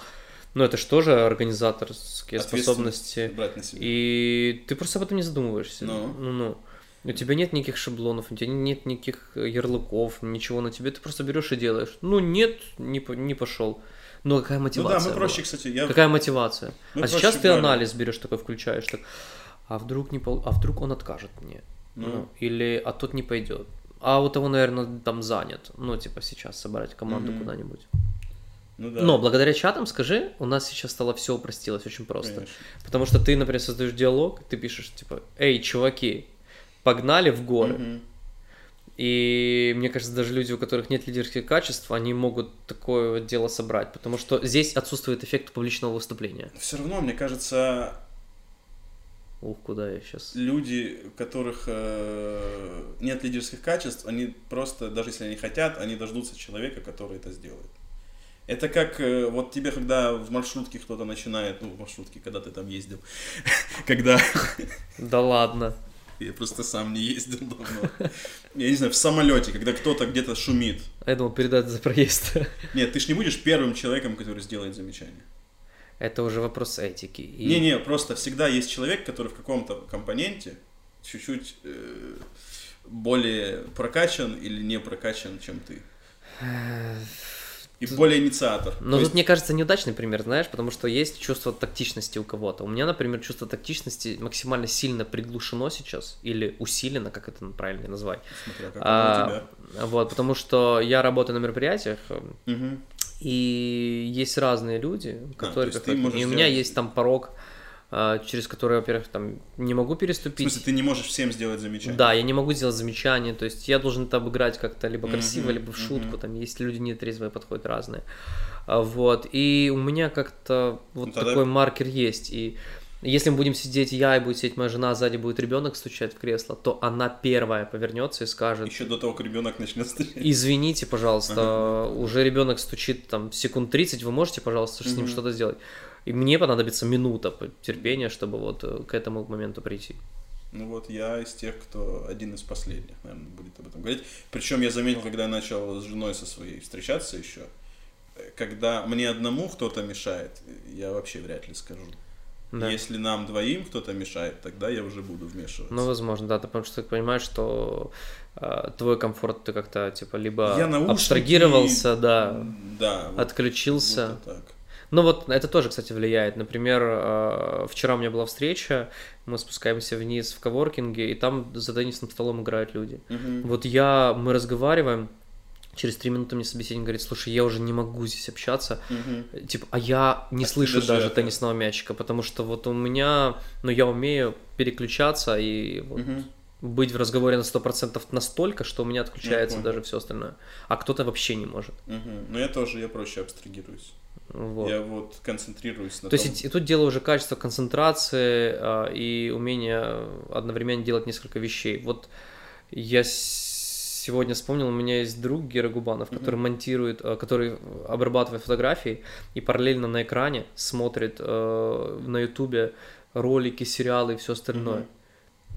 Ну, это же тоже организаторские способности. И ты просто об этом не задумываешься. Ну. ну. У тебя нет никаких шаблонов, у тебя нет никаких ярлыков, ничего на тебе. Ты просто берешь и делаешь. Ну, нет, не, не пошел. Но какая Ну мотивация? да, мы проще, была? кстати, я... Какая мотивация? Мы а сейчас ты брали. анализ берешь такой, включаешь, так, а вдруг не пол... а вдруг он откажет мне, Ну. ну, или а тот не пойдет, а у того, наверное, там занят, ну типа сейчас собрать команду Мгм. куда-нибудь. Ну да, Но благодаря чатам, скажи, у нас сейчас стало все упростилось очень просто, конечно. потому что ты, например, создаешь диалог, ты пишешь типа, эй, чуваки, погнали в горы. Мгм. И мне кажется, даже люди, у которых нет лидерских качеств, они могут такое вот дело собрать, потому что здесь отсутствует эффект публичного выступления. Все равно, мне кажется, Ух, куда я сейчас. люди, у которых э, нет лидерских качеств, они просто, даже если они хотят, они дождутся человека, который это сделает. Это как э, вот тебе, когда в маршрутке кто-то начинает, ну, в маршрутке, когда ты там ездил, [LAUGHS] когда Да ладно. Я просто сам не ездил давно, я не знаю, в самолете, когда кто-то где-то шумит. А Я думал, передать за проезд. Нет, ты ж не будешь первым человеком, который сделает замечание. Это уже вопрос этики. И... Не-не, просто всегда есть человек, который в каком-то компоненте чуть-чуть э, более прокачан или не прокачан, чем ты. И более инициатор. Но То тут, есть- мне кажется, неудачный пример, знаешь, потому что есть чувство тактичности у кого-то. У меня, например, чувство тактичности максимально сильно приглушено сейчас, или усилено, как это правильно назвать. Смотря как А, у Вот, потому что я работаю на мероприятиях, тебя. Мгм. и есть разные люди, которые... А, и у меня сделать- есть там порог, через который, во-первых, там не могу В переступить. смысле, ты не можешь всем сделать замечание. Да, я не могу сделать замечание, то есть я должен это обыграть как-то либо красиво, либо в шутку, мгм. там есть люди нетрезвые, подходят разные. А, Вот, и у меня как-то вот Ну, тогда- такой маркер есть, и если мы будем сидеть я и будет сидеть моя жена, а сзади будет ребенок стучать в кресло, то она первая повернется и скажет, Еще до того, как ребенок начнет стрелять. извините, пожалуйста, уже ребенок стучит там секунд 30, вы можете, пожалуйста, с ним что-то сделать? И мне понадобится минута терпения, чтобы вот э, к этому моменту прийти. Ну вот я из тех, кто один из последних, наверное, будет об этом говорить. Причем я заметил, когда я начал с женой со своей встречаться еще, э, когда мне одному кто-то мешает, я вообще вряд ли скажу. Да. Если нам двоим кто-то мешает, тогда я уже буду вмешиваться. Ну, возможно, да, ты потому что ты понимаешь, что э, твой комфорт ты как-то типа либо Я наушники- абстрагировался, да, да, вот- отключился. вот так. Ну вот это тоже, кстати, влияет. Например, э, вчера у меня была встреча, мы спускаемся вниз в коворкинге, и там за теннисным столом играют люди. Мгм. Вот я, мы разговариваем, Через три минуты мне собеседник говорит, слушай, я уже не могу здесь общаться, Мгм. типа, а я не А слышу даже даже это- теннисного мячика, потому что вот у меня, ну, я умею переключаться и вот Мгм. быть в разговоре на 100% настолько, что у меня отключается даже все остальное, а кто-то вообще не может. Мгм. Ну я тоже, я проще абстрагируюсь. Вот. Я вот концентрируюсь на То том. есть и, и тут дело уже качества концентрации а, и умения одновременно делать несколько вещей. Вот я сегодня вспомнил, у меня есть друг Гера Губанов, который монтирует, а, который обрабатывает фотографии и параллельно на экране смотрит а, на ютубе ролики, сериалы и все остальное. Мгм.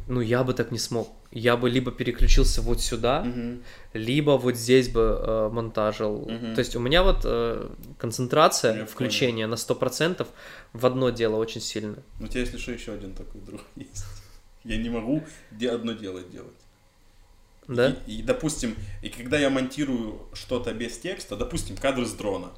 Ну, я бы так не смог. Я бы либо переключился вот сюда, Мгм. либо вот здесь бы э, монтажил. Мгм. То есть у меня вот э, концентрация, Я включение на 100% в одно дело очень сильно. У тебя, если что, еще один такой друг [LAUGHS] есть. Я не могу где одно дело делать. Да? И, и, допустим, и когда я монтирую что-то без текста, допустим, кадр с дрона.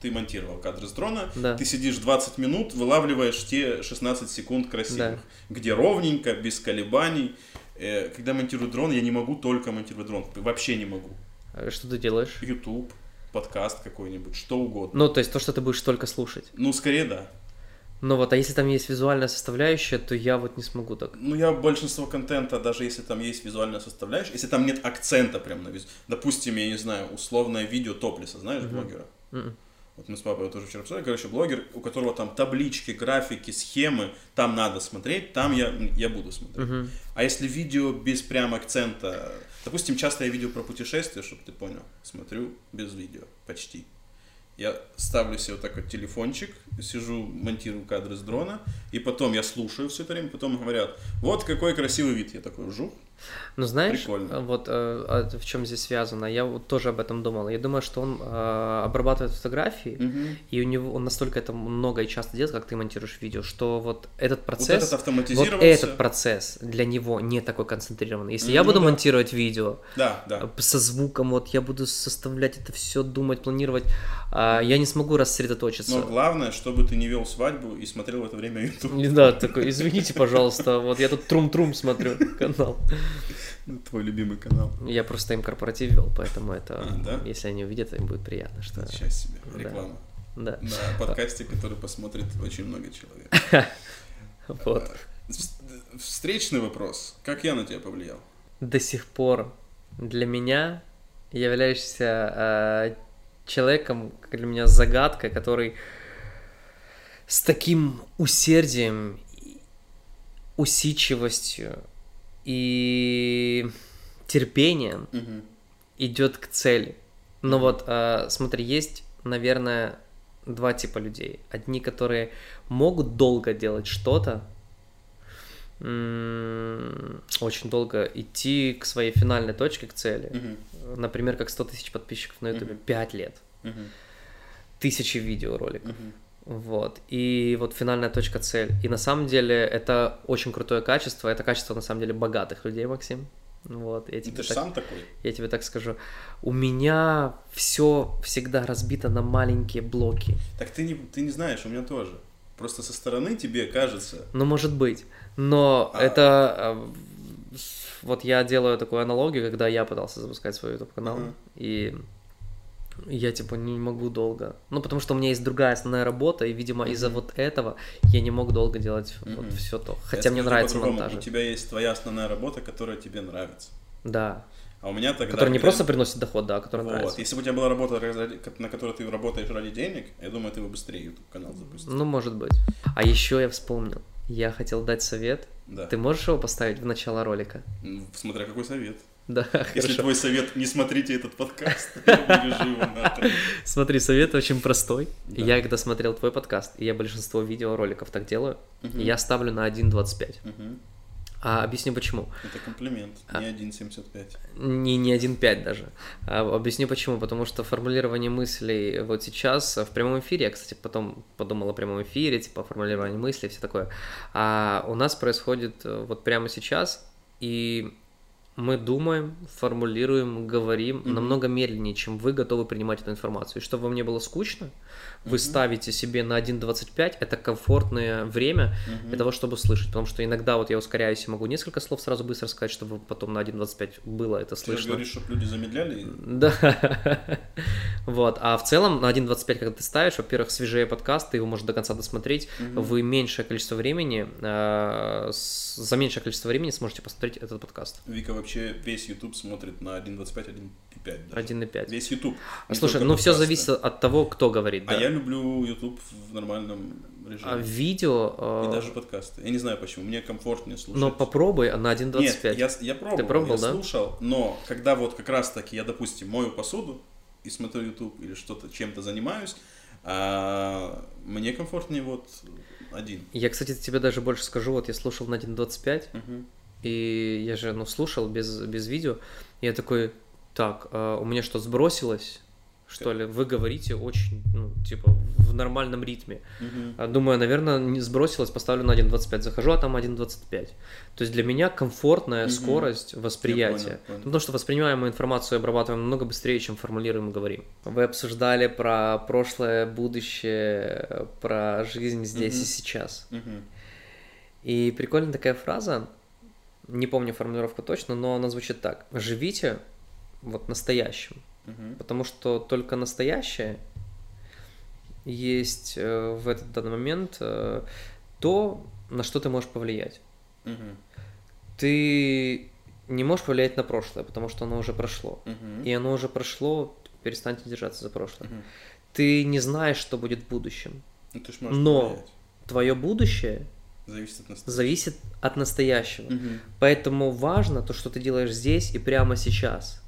Ты монтировал кадр с дрона, Да. ты сидишь 20 минут, вылавливаешь те 16 секунд красивых, где ровненько, без колебаний. Э, когда монтирую дрон, я не могу только монтировать дрон, вообще не могу. Э, Что ты делаешь? YouTube, подкаст какой-нибудь, что угодно. Ну, то есть то, что ты будешь только слушать. Ну, скорее да. Ну вот, а если там есть визуальная составляющая, то я вот не смогу так. Ну, я большинство контента, даже если там есть визуальная составляющая, если там нет акцента прям на визу. Допустим, я не знаю, условное видео топлиса, знаешь, блогера? Мгм. Вот мы с папой тоже вчера обсуждали, короче, блогер, у которого там таблички, графики, схемы, там надо смотреть, там я, я буду смотреть. Мгм. А если видео без прям акцента, допустим, часто я видео про путешествия, чтобы ты понял, смотрю без видео, почти. Я ставлю себе вот так вот телефончик, сижу, монтирую кадры с дрона, и потом я слушаю все это время, потом говорят, вот какой красивый вид. Я такой, жух. Ну, знаешь, Прикольно. э, вот э, а в чем здесь связано? Я вот тоже об этом думал. Я думаю, что он э, обрабатывает фотографии, и у него он настолько это много и часто делает, как ты монтируешь видео, что вот этот Вот процесс, этот вот этот процесс для него не такой концентрированный. Если я Ну буду да. монтировать видео Да, да. э, со звуком, вот я буду составлять это все, думать, планировать, а, я не смогу рассредоточиться. Но главное, чтобы ты не вел свадьбу и смотрел в это время [LAUGHS] YouTube. Да, такой, извините, пожалуйста, вот я тут трум-трум смотрю канал. [LAUGHS] Твой любимый канал. Я просто им корпоратив вел, поэтому это, А, да? если они увидят, им будет приятно, что... Сейчас себе. Реклама. Да, На [LAUGHS] подкасте, который посмотрит очень много человек. [LAUGHS] вот. С- Встречный вопрос. Как я на тебя повлиял? До сих пор для меня являешься э, человеком, как для меня загадка, который с таким усердием, усидчивостью и терпением Мгм. идет к цели. Но вот, э, смотри, есть, наверное, два типа людей. Одни, которые могут долго делать что-то, очень долго идти к своей финальной точке, к цели. Мгм. Например, как 100 тысяч подписчиков на ютубе, 5 лет, Мгм. тысячи видеороликов. Мгм. Вот. И вот финальная точка цель. И на самом деле это очень крутое качество. Это качество на самом деле богатых людей, Максим. Вот, я Ну, тебе Ты так сам такой. я тебе так скажу, у меня все всегда разбито на маленькие блоки. Так ты не, ты не знаешь, у меня тоже. Просто со стороны тебе кажется. Ну, может быть. Но А. это... с- Вот я делаю такую аналогию, когда я пытался запускать свой YouTube канал, Мгм. и я типа не могу долго. Ну, потому что у меня есть другая основная работа, и, видимо, из-за Мгм. вот этого я не мог долго делать вот Мгм. все то. Я Хотя мне скажу нравится монтаж. У тебя есть твоя основная работа, которая тебе нравится. Да. А у меня тогда... Которая не просто приносит доход, да, а которая Вот. нравится. Если бы у тебя была работа, на которой ты работаешь ради денег, я думаю, ты бы быстрее YouTube канал запустил. Ну, может быть. А еще я вспомнил. Я хотел дать совет. Да. Ты можешь его поставить в начало ролика? Смотря какой совет. Да, Если хорошо. твой совет не смотрите этот подкаст. [LAUGHS] Смотри, совет очень простой. Да. Я когда смотрел твой подкаст, и я большинство видеороликов так делаю, я ставлю на 1.25. Мгм. А объясню почему. Это комплимент, А. не 1.75. Не, не 1.5 даже. А, объясню почему. Потому что формулирование мыслей вот сейчас в прямом эфире, я, кстати, потом подумал о прямом эфире, типа формулирование мыслей, все такое. А у нас происходит э, вот прямо сейчас, и мы думаем, формулируем, говорим Мгм. намного медленнее, чем вы готовы принимать эту информацию. И чтобы вам не было скучно, вы ставите себе на 1.25, это комфортное время для того, чтобы слышать. Потому что иногда вот я ускоряюсь и могу несколько слов сразу быстро сказать, чтобы потом на 1.25 было это Ты же слышно. говоришь, чтобы люди замедляли. Да. [LAUGHS] Вот. А в целом на 1.25, когда ты ставишь, во-первых, свежее подкаст, ты его можешь до конца досмотреть, вы меньшее количество времени, э, с- за меньшее количество времени сможете посмотреть этот подкаст. Вика вообще весь YouTube смотрит на 1.25, 1.5 даже. 1.5. Весь YouTube. А слушай, ну все подкасты. зависит от того, кто говорит. А да. я люблю YouTube в нормальном режиме. А видео... э, И даже подкасты. Я не знаю почему, мне комфортнее слушать. Но попробуй на 1.25. Нет, я, я пробовал, пробовал, я да? слушал, но когда вот как раз таки я, допустим, мою посуду и смотрю YouTube или что-то, чем-то занимаюсь, а, мне комфортнее вот один. Я, кстати, тебе даже больше скажу, вот я слушал на 1.25, Мгм. и я же, ну, слушал без, без видео, и я такой, так, а у меня что, сбросилось? Что ли? Вы говорите очень, ну, типа, в нормальном ритме. А Думаю, наверное, не сбросилось, поставлю на 1.25. Захожу, а там 1.25. То есть для меня комфортная Мгм. скорость восприятия. понял, понял. Потому что воспринимаемую информацию обрабатываем намного быстрее, чем формулируем и говорим. Вы обсуждали про прошлое, будущее, про жизнь здесь и Мгм. сейчас. Мгм. И прикольная такая фраза, не помню формулировку точно, но она звучит так. Живите вот настоящим. Мгм. Потому что только настоящее есть э, в этот данный момент э, то, на что ты можешь повлиять. Мгм. Ты не можешь повлиять на прошлое, потому что оно уже прошло. Мгм. И оно уже прошло, перестаньте держаться за прошлое. Мгм. Ты не знаешь, что будет в будущем. Ну, ты можешь Но повлиять. Твое будущее Зависит от настроения. зависит от настоящего. Мгм. Поэтому важно то, что ты делаешь здесь и прямо сейчас,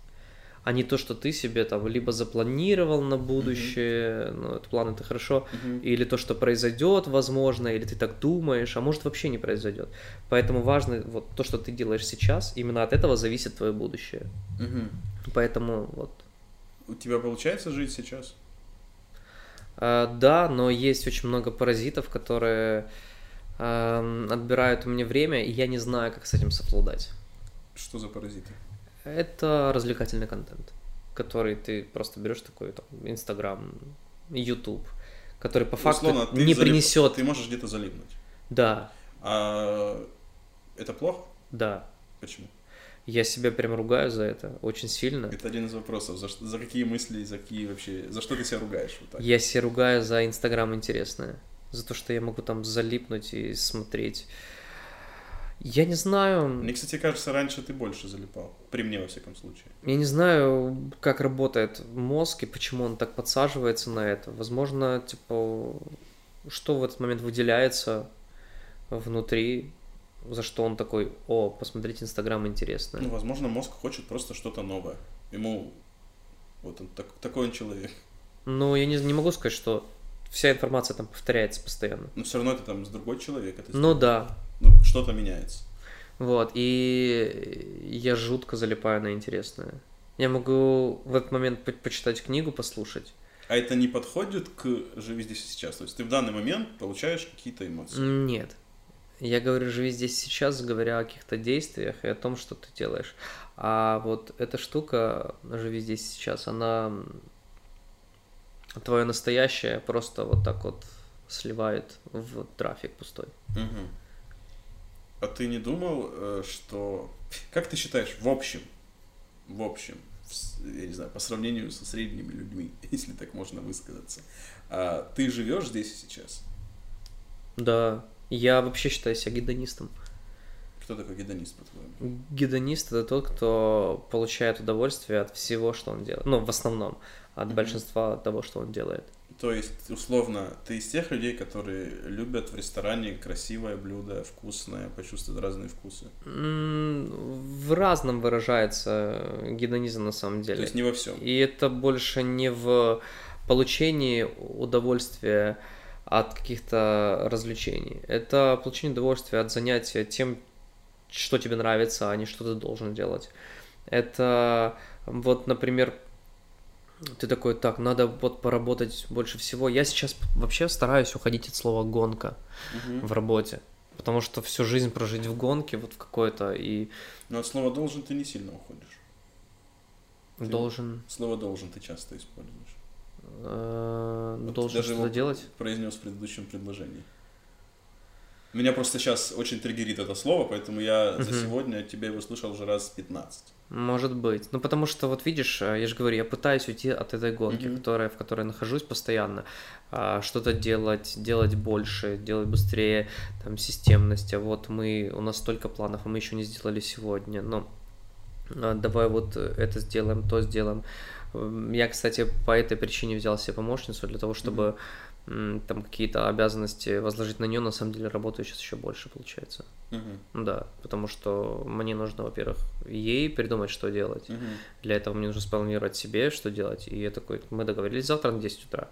а не то, что ты себе там либо запланировал на будущее, ну, это план это хорошо, Мгм. или то, что произойдет, возможно, или ты так думаешь, а может вообще не произойдет. Поэтому важно вот то, что ты делаешь сейчас, именно от этого зависит твое будущее. Мгм. Поэтому вот. У тебя получается жить сейчас? А, да, но есть очень много паразитов, которые отбирают у меня время, и я не знаю, как с этим совладать. Что за паразиты? Это развлекательный контент, который ты просто берешь такой, там, Инстаграм, Ютуб, который по факту Условно, не залип- принесет. Ты можешь где-то залипнуть. Да, А это плохо? да. Почему? Я себя прям ругаю за это очень сильно. Это один из вопросов. За, за какие мысли, за какие вообще... За что ты себя ругаешь? Вот так? Я себя ругаю за Инстаграм интересное. За то, что я могу там залипнуть и смотреть. Я не знаю. Мне, кстати, кажется, раньше ты больше залипал. При мне, во всяком случае. Я не знаю, как работает мозг и почему он так подсаживается на это. Возможно, типа, что в этот момент выделяется внутри, за что он такой, о, посмотрите Инстаграм интересно. Ну, возможно, мозг хочет просто что-то новое. Ему... Вот он так- такой он человек. Но я не, не могу сказать, что вся информация там повторяется постоянно. Но все равно это там с другой человек. Это Ну да, ну, что-то меняется. вот, и я жутко залипаю на интересное. Я могу в этот момент по- почитать книгу, послушать. А это не подходит к «Живи здесь и сейчас». То есть ты в данный момент получаешь какие-то эмоции. Нет. Я говорю, живи здесь и сейчас, говоря о каких-то действиях и о том, что ты делаешь. А вот эта штука, живи здесь и сейчас, она твое настоящее просто вот так вот сливает в трафик пустой. Мгм. А ты не думал, э, что... Как ты считаешь, в общем, в общем, я не знаю, по сравнению со средними людьми, [LAUGHS] если так можно высказаться, а, ты живешь здесь и сейчас? Да, я вообще считаю себя гедонистом. Кто такой гедонист, по-твоему? Гедонист это тот, кто получает удовольствие от всего, что он делает. Ну, в основном, от Мгм. большинства того, что он делает. То есть, условно, ты из тех людей, которые любят в ресторане красивое блюдо, вкусное, почувствовать разные вкусы. В разном выражается гедонизм на самом деле. То есть не во всем. И это больше не в получении удовольствия от каких-то развлечений. Это получение удовольствия от занятия тем, что тебе нравится, а не что ты должен делать. Это вот, например, ты такой, так, надо вот поработать больше всего. Я сейчас вообще стараюсь уходить от слова гонка Мгм. в работе. Потому что всю жизнь прожить в гонке, вот в какой-то, и Но от слова должен ты не сильно уходишь. Ты- должен, Слово должен ты часто используешь. э, Вот должен что-то делать. произнес в предыдущем предложении. Меня просто сейчас очень триггерит это слово, поэтому я за сегодня тебя его слышал уже раз 15. Может быть. Ну, потому что, вот видишь, э, я же говорю, я пытаюсь уйти от этой гонки, которая, в которой нахожусь постоянно. А, Что-то делать, делать больше, делать быстрее, там, системность. А вот мы, у нас столько планов, а мы еще не сделали сегодня. Но а, давай вот это сделаем, то сделаем. Я, кстати, по этой причине взял себе помощницу для того, чтобы м, там какие-то обязанности возложить на нее. На самом деле работаю сейчас еще больше, получается. Мгм. Да, потому что мне нужно, во-первых, ей придумать, что делать. Мгм. Для этого мне нужно спланировать себе, что делать. И я такой, мы договорились завтра на 10 утра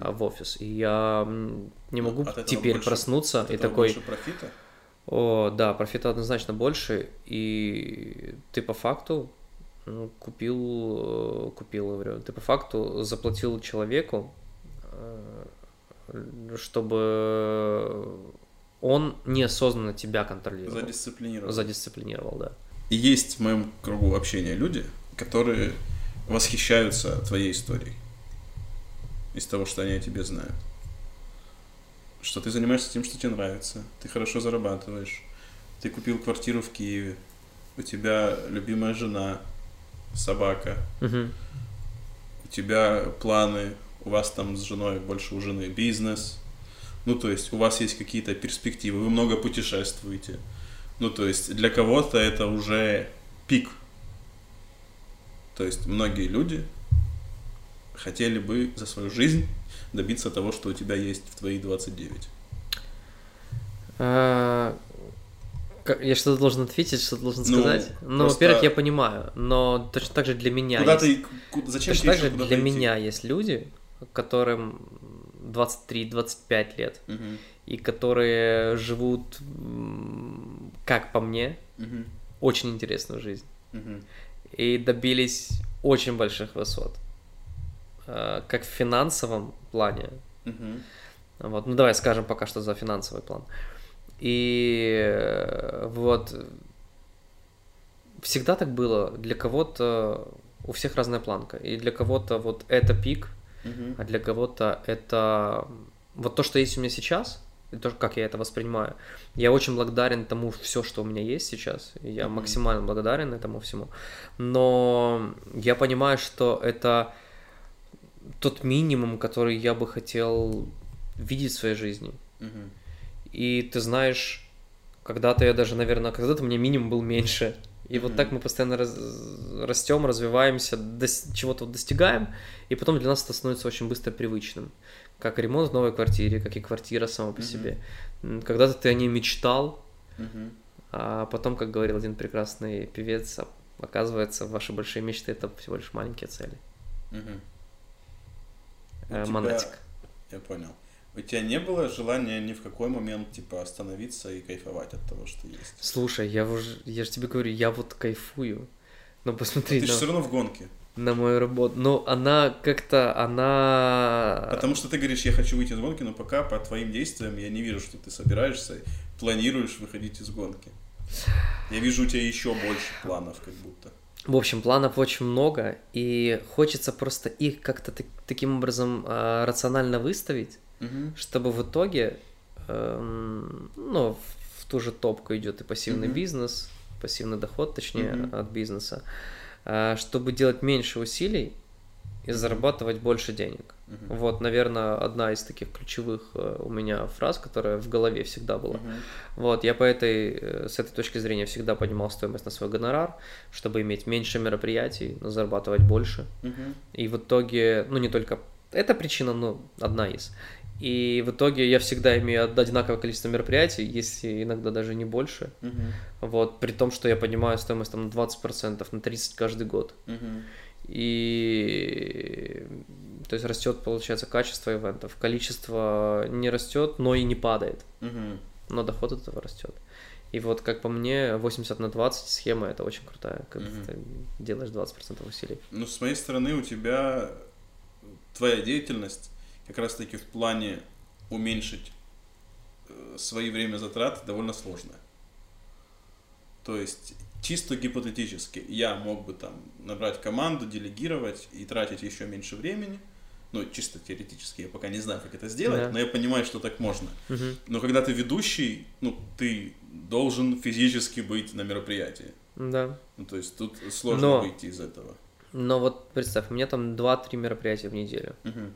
а, в офис. И я не Ну, могу от теперь больше- проснуться От и такой, больше профита? о, да, профита однозначно больше. И ты по факту ну, купил, э, купил, говорю, ты по факту заплатил человеку, э, чтобы он неосознанно тебя контролировал. Задисциплинирован. Задисциплинировал, да. И есть в моем кругу общения люди, которые восхищаются твоей историей. Из того, что они о тебе знают. Что ты занимаешься тем, что тебе нравится. Ты хорошо зарабатываешь. Ты купил квартиру в Киеве. У тебя любимая жена, собака. Мгм. У тебя планы. У вас там с женой больше у жены бизнес. Ну, то есть, у вас есть какие-то перспективы. Вы много путешествуете. Ну, то есть, для кого-то это уже пик. То есть, многие люди хотели бы за свою жизнь добиться того, что у тебя есть в твои 29. А, Я что-то должен ответить, что-то должен Ну, сказать. Ну, просто- во-первых, я понимаю, но точно так же для меня Куда есть... ты, зачем Точно тебе так же для идти? меня есть люди, которым 23-25 лет, Мгм, и которые живут, как по мне, мгм, очень интересную жизнь. мгм, И добились очень больших высот. А, Как в финансовом плане, мгм, Вот, ну давай скажем пока что за финансовый план. И э, вот всегда так было. Для кого-то у всех разная планка. И для кого-то вот это пик, мгм, а для кого-то это вот то, что есть у меня сейчас, и то, как я это воспринимаю. Я очень благодарен тому все, что у меня есть сейчас. Я Мгм. максимально благодарен этому всему. Но я понимаю, что это тот минимум, который я бы хотел видеть в своей жизни. мгм. И ты знаешь, когда-то я даже, наверное, когда-то у меня минимум был меньше. И вот так мы постоянно раз- растем, развиваемся, дос- чего-то достигаем, и потом для нас это становится очень быстро привычным. Как ремонт в новой квартире, как и квартира сама по Мгм. себе. Когда-то ты о ней мечтал, Мгм. а потом, как говорил один прекрасный певец, оказывается, ваши большие мечты это всего лишь маленькие цели. Мгм. У Э, тебя- Монатик. Я понял. У тебя не было желания ни в какой момент, типа, остановиться и кайфовать от того, что есть? Слушай, я уже, я же тебе говорю, я вот кайфую. Но посмотри Ты же на, все равно в гонке. на мою работу. Ну, она как-то, она... Потому что ты говоришь, я хочу выйти из гонки, но пока по твоим действиям я не вижу, что ты собираешься, планируешь выходить из гонки. Я вижу у тебя еще больше планов, как будто. В общем, планов очень много, и хочется просто их как-то так- таким образом а, рационально выставить, Мгм. чтобы в итоге, эм, ну, в, в ту же топку идет и пассивный Мгм. бизнес, пассивный доход, точнее, Мгм. от бизнеса, а, чтобы делать меньше усилий и зарабатывать больше денег. Мгм. Вот, наверное, одна из таких ключевых э, у меня фраз, которая в голове всегда была. Мгм. Вот, я по этой, э, с этой точки зрения всегда поднимал стоимость на свой гонорар, чтобы иметь меньше мероприятий, но зарабатывать больше. Мгм. И в итоге, ну не только эта причина, но одна из. И в итоге я всегда имею од- одинаковое количество мероприятий, если иногда даже не больше. Мгм. Вот, при том, что я поднимаю стоимость там на 20%, на 30% каждый год. Мгм. И то есть растет, получается, качество ивентов. Количество не растет, но и не падает. Мгм. но доход от этого растет. И вот, как по мне, 80 на 20 схема это очень крутая, когда Мгм. ты делаешь 20% усилий. Ну, с моей стороны, у тебя твоя деятельность как раз-таки в плане уменьшить э, свои время затраты довольно сложная. То есть, чисто гипотетически, я мог бы там набрать команду, делегировать и тратить еще меньше времени. Ну, чисто теоретически, я пока не знаю, как это сделать, Да. но я понимаю, что так можно. Мгм. Но когда ты ведущий, ну, ты должен физически быть на мероприятии. Да. Ну, то есть тут сложно Но- выйти из этого. Но вот представь, у меня там 2-3 мероприятия в неделю. Мгм.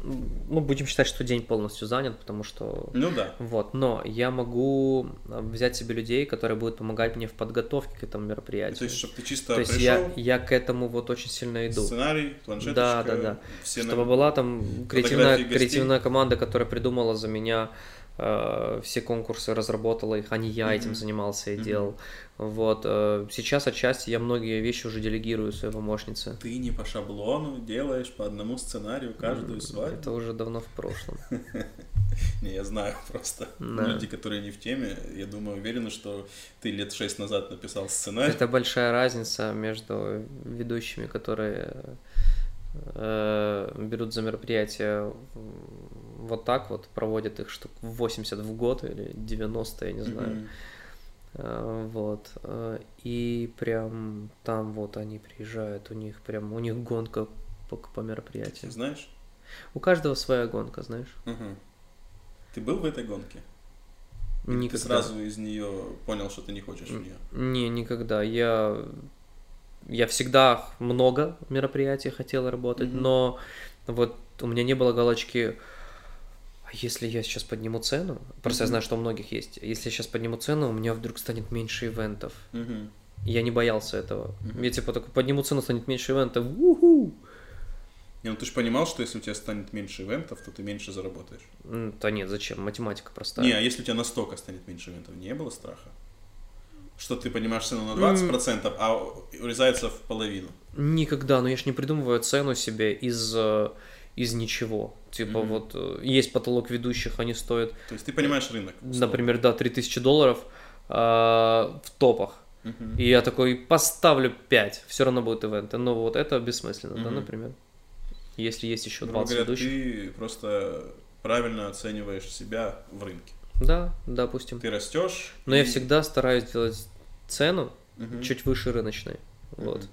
Ну, будем считать, что день полностью занят, потому что... Ну да. Вот, но я могу а, взять себе людей, которые будут помогать мне в подготовке к этому мероприятию. То есть, чтобы ты чисто То есть пришел, я, я к этому вот очень сильно иду. сценарий, планшеточка, Да, да, да. все Чтобы на- была там креативная, гостей. креативная команда, которая придумала за меня э, все конкурсы, разработала их, а не я этим занимался и делал. Вот. э, сейчас отчасти я многие вещи уже делегирую своей помощнице. Ты не по шаблону делаешь по одному сценарию каждую М, свадьбу. Это уже давно в прошлом. [LAUGHS] Не, я знаю [LAUGHS] просто. Люди, которые не в теме, я думаю, уверены, что ты лет шесть назад написал сценарий. Это большая разница между ведущими, которые э, берут за мероприятия вот так вот, проводят их штук 80 в год или 90, я не знаю. Э, Вот. э, И прям там вот они приезжают, у них прям, у них гонка по, по Ты мероприятиям. знаешь? У каждого своя гонка, знаешь? Мгм. Ты был в этой гонке? Или Ты Никогда. сразу из нее понял, что ты не хочешь в нее? Не, никогда. Я, я всегда много мероприятий хотел работать, Мгм. но вот у меня не было галочки, а если я сейчас подниму цену, просто я Мгм. знаю, что у многих есть, если я сейчас подниму цену, у меня вдруг станет меньше ивентов. Мгм. Я не боялся этого. Мгм. Я типа такой, подниму цену, станет меньше ивентов, уху! Не, ну ты же понимал, что если у тебя станет меньше ивентов, то ты меньше заработаешь. Да нет, зачем? Математика простая. Не, а если у тебя настолько станет меньше ивентов, не было страха? Что ты поднимаешь цену на 20%, а урезается в половину. Никогда, но я ж не придумываю цену себе из, э, из ничего. Типа Мгм. вот э, есть потолок ведущих, они стоят, То есть ты понимаешь рынок. условно. например, да, 3000 долларов а, в топах. Мгм. И я такой поставлю 5, все равно будет ивенты. Но вот это бессмысленно, да, Мгм. например. Если есть еще Грубо 20 говоря, ведущих. ты просто правильно оцениваешь себя в рынке. Да, допустим. Ты растешь. Но я и- всегда стараюсь делать цену Мгм. чуть выше рыночной. Вот.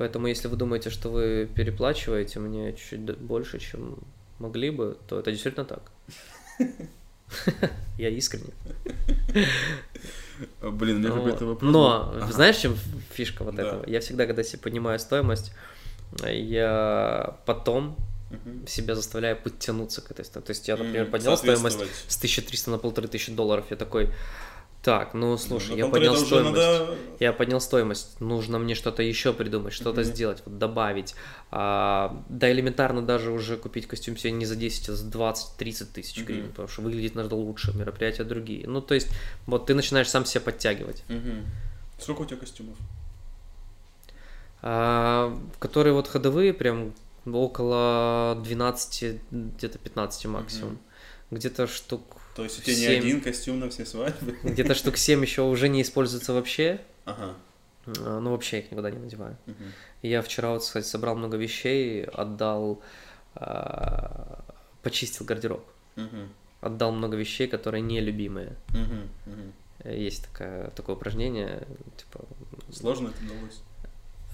Поэтому, если вы думаете, что вы переплачиваете мне чуть больше, чем могли бы, то это действительно так. [LAUGHS] Я искренне. А, Блин, у меня какой-то вопрос. Но знаешь, чем фишка вот этого? Я всегда, когда себе поднимаю стоимость, я потом себя заставляю подтянуться к этой стоимости. То есть я, например, поднял стоимость с 1300 на 1500 долларов, я такой, так, ну слушай, Ну, я на поднял стоимость. надо- Я поднял стоимость, нужно мне что-то еще придумать, что-то Мгм. сделать, вот добавить. А, да элементарно даже уже купить костюм себе не за 10, а за 20-30 тысяч гривен, потому что выглядит надо лучше, мероприятия другие. Ну, то есть, вот ты начинаешь сам себя подтягивать. Мгм. Сколько у тебя костюмов? А, которые вот ходовые, прям около 12, где-то 15 максимум. Мгм. Где-то штук То есть у тебя не Семь. один костюм на все свадьбы? [LAUGHS] где-то штук 7 еще уже не используется вообще. Ага. А, Ну, вообще я их никуда не надеваю. Мгм. Я вчера, вот, кстати, собрал много вещей, отдал, а, почистил гардероб. Мгм. Отдал много вещей, которые нелюбимые. Мгм. Э, Есть такое, такое упражнение, типа... Сложно это удалось?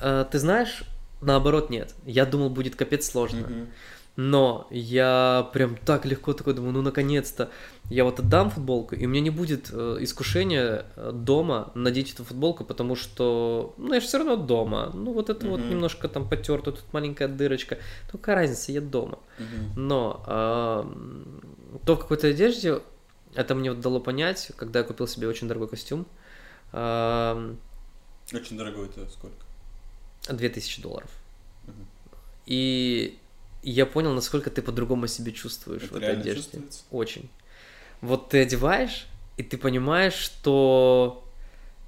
«А, Ты знаешь, наоборот, нет. Я думал, будет капец сложно. Мгм. Но я прям так легко такой думаю, ну наконец-то я вот отдам футболку, и у меня не будет э, искушения э, дома надеть эту футболку, потому что, ну я же все равно дома, ну вот это вот Мгм. немножко там потерто, тут маленькая дырочка, ну какая разница, я дома. Мгм. Но ам, то в какой-то одежде, это мне вот дало понять, когда я купил себе очень дорогой костюм, ам, Очень дорогой это сколько? 2000 долларов. Мгм. И я понял, насколько ты по-другому себя чувствуешь Это в этой одежде. чувствуется? Очень. Вот ты одеваешь, и ты понимаешь, что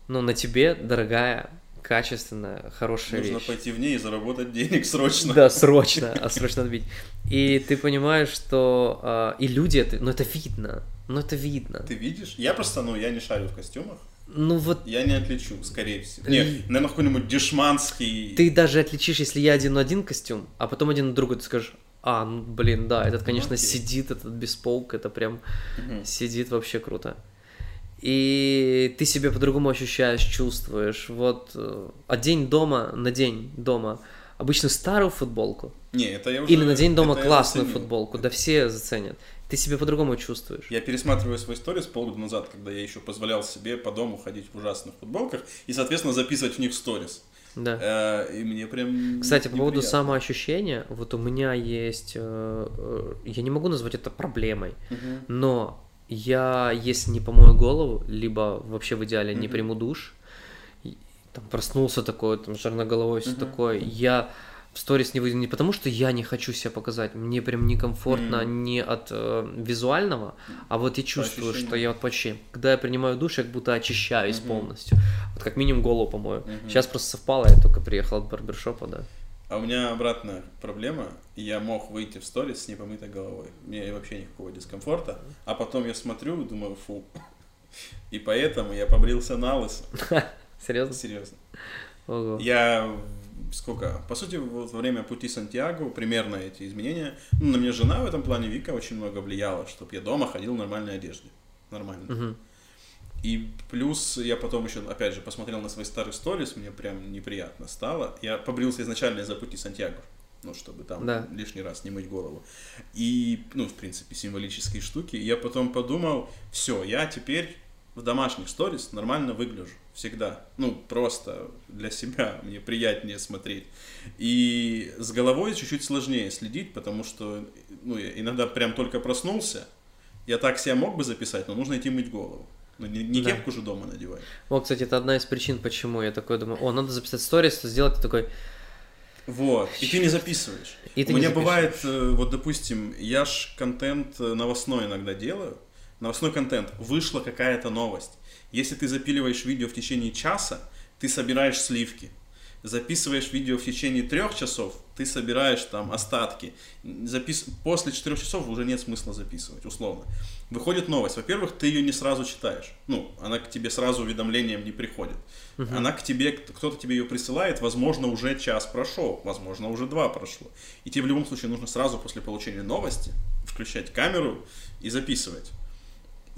ну, на тебе дорогая, качественная, хорошая Нужно вещь. пойти в ней и заработать денег срочно. Да, срочно, а срочно отбить. И ты понимаешь, что а, и люди это, ну это видно, ну это видно. Ты видишь? Я просто, ну, я не шарю в костюмах. Ну вот Я не отличу, скорее всего. И- Нет, наверное, какой-нибудь дешманский. ты даже отличишь, если я одену один костюм, а потом одену другой, ты скажешь, А, ну, блин, да, этот, конечно, окей. сидит, этот бесполк, это прям Мгм. сидит вообще круто. И ты себя по-другому ощущаешь, чувствуешь. Вот э, одень дома на день дома обычно старую футболку Не, это я уже... или надень дома это я классную футболку, да все заценят. Ты себя по-другому чувствуешь. Я пересматриваю свой сторис полгода назад, когда я еще позволял себе по дому ходить в ужасных футболках и, соответственно, записывать в них сторис. Да. Э, И мне прям Кстати, по поводу самоощущения, вот у меня есть, э, э, я не могу назвать это проблемой, но я, если не помою голову, либо вообще в идеале не приму душ, там проснулся такой, там головой все такое, я сторис не выйду не потому, что я не хочу себя показать, мне прям некомфортно Мгм. не от э, визуального, а вот я чувствую, что я вот почти, когда я принимаю душ, я как будто очищаюсь Мгм. полностью, вот как минимум голову помою. Мгм. Сейчас просто совпало, я только приехал от барбершопа, да. А у меня обратная проблема. Я мог выйти в сторис с непомытой головой. Мне вообще никакого дискомфорта. А потом я смотрю и думаю, фу. И поэтому я побрился на лысо. [LAUGHS] Серьезно? Серьезно. Ого. Я сколько? По сути, вот во время пути Сантьяго примерно эти изменения. Ну, на меня жена в этом плане Вика очень много влияла, чтобы я дома ходил в нормальной одежде. Нормально. Мгм. И плюс я потом еще, опять же, посмотрел на свои старые сторис, мне прям неприятно стало. Я побрился изначально из-за пути Сантьяго, ну, чтобы там Да. лишний раз не мыть голову. И, ну, в принципе, символические штуки. И я потом подумал, все, я теперь в домашних сторис нормально выгляжу. Всегда. Ну, просто для себя [LAUGHS] мне приятнее смотреть. И с головой чуть-чуть сложнее следить, потому что, ну, я иногда прям только проснулся, я так себя мог бы записать, но нужно идти мыть голову. Ну, не, не Да. кепку же дома надевать. Вот, кстати, это одна из причин, почему я такой думаю, о, надо записать сторис, сделать такой, Вот. И ты не записываешь. И ты У не меня записываешь. бывает, э, вот, допустим, я ж контент э, новостной иногда делаю. Новостной контент. Вышла какая-то новость. Если ты запиливаешь видео в течение часа, ты собираешь сливки. Записываешь видео в течение трех часов, ты собираешь там остатки. Запис... После четырех часов уже нет смысла записывать, условно. Выходит новость. Во-первых, ты ее не сразу читаешь. Ну, она к тебе сразу уведомлением не приходит. Она к тебе, кто-то тебе ее присылает, возможно, уже час прошел, возможно, уже два прошло. И тебе в любом случае нужно сразу после получения новости включать камеру и записывать.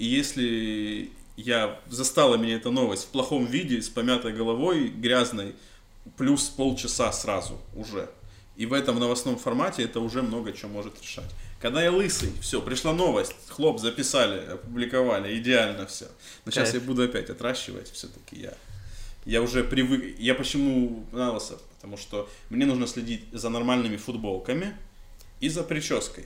И если я застала меня эта новость в плохом виде, с помятой головой, грязной, плюс полчаса сразу уже. И в этом новостном формате это уже много чего может решать. Когда я лысый, все, пришла новость, хлоп, записали, опубликовали, идеально все. Но сейчас Кайф. я буду опять отращивать все-таки я. Я уже привык. Я почему лысо? Потому что мне нужно следить за нормальными футболками и за прической.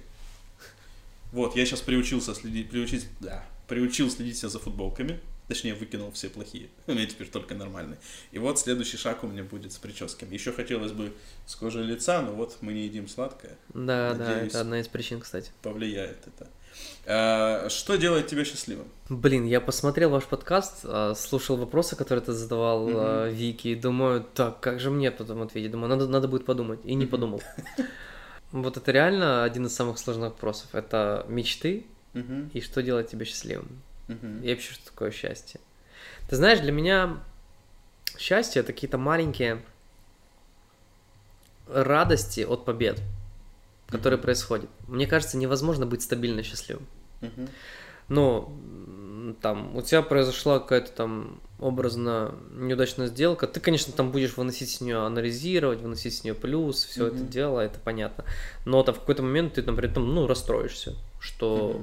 Вот, я сейчас приучился следить, приучить, да, приучил следить себя за футболками. Точнее, выкинул все плохие. [LAUGHS] У меня теперь только нормальные. И вот следующий шаг у меня будет с прическами. Еще хотелось бы с кожей лица, но вот мы не едим сладкое. да, да, Надеюсь. это одна из причин, кстати. Повлияет это. А, что делает тебя счастливым? Блин, я посмотрел ваш подкаст, а, слушал вопросы, которые ты задавал а, Вики, и думаю, так, как же мне потом ответить? Думаю, надо, надо будет подумать, и не Мгм. подумал. [LAUGHS] Вот это реально один из самых сложных вопросов. Это мечты Мгм, и что делает тебя счастливым. мгм, И вообще, что такое счастье. Ты знаешь, для меня счастье это какие-то маленькие радости от побед, которые Мгм. происходят. Мне кажется, невозможно быть стабильно счастливым. мгм, Ну, там, у тебя произошла какая-то там образно неудачная сделка, ты, конечно, там будешь выносить с нее, анализировать, выносить с нее плюс, все это Мгм. дело, это понятно. Но там в какой-то момент ты, например, там, ну, расстроишься, что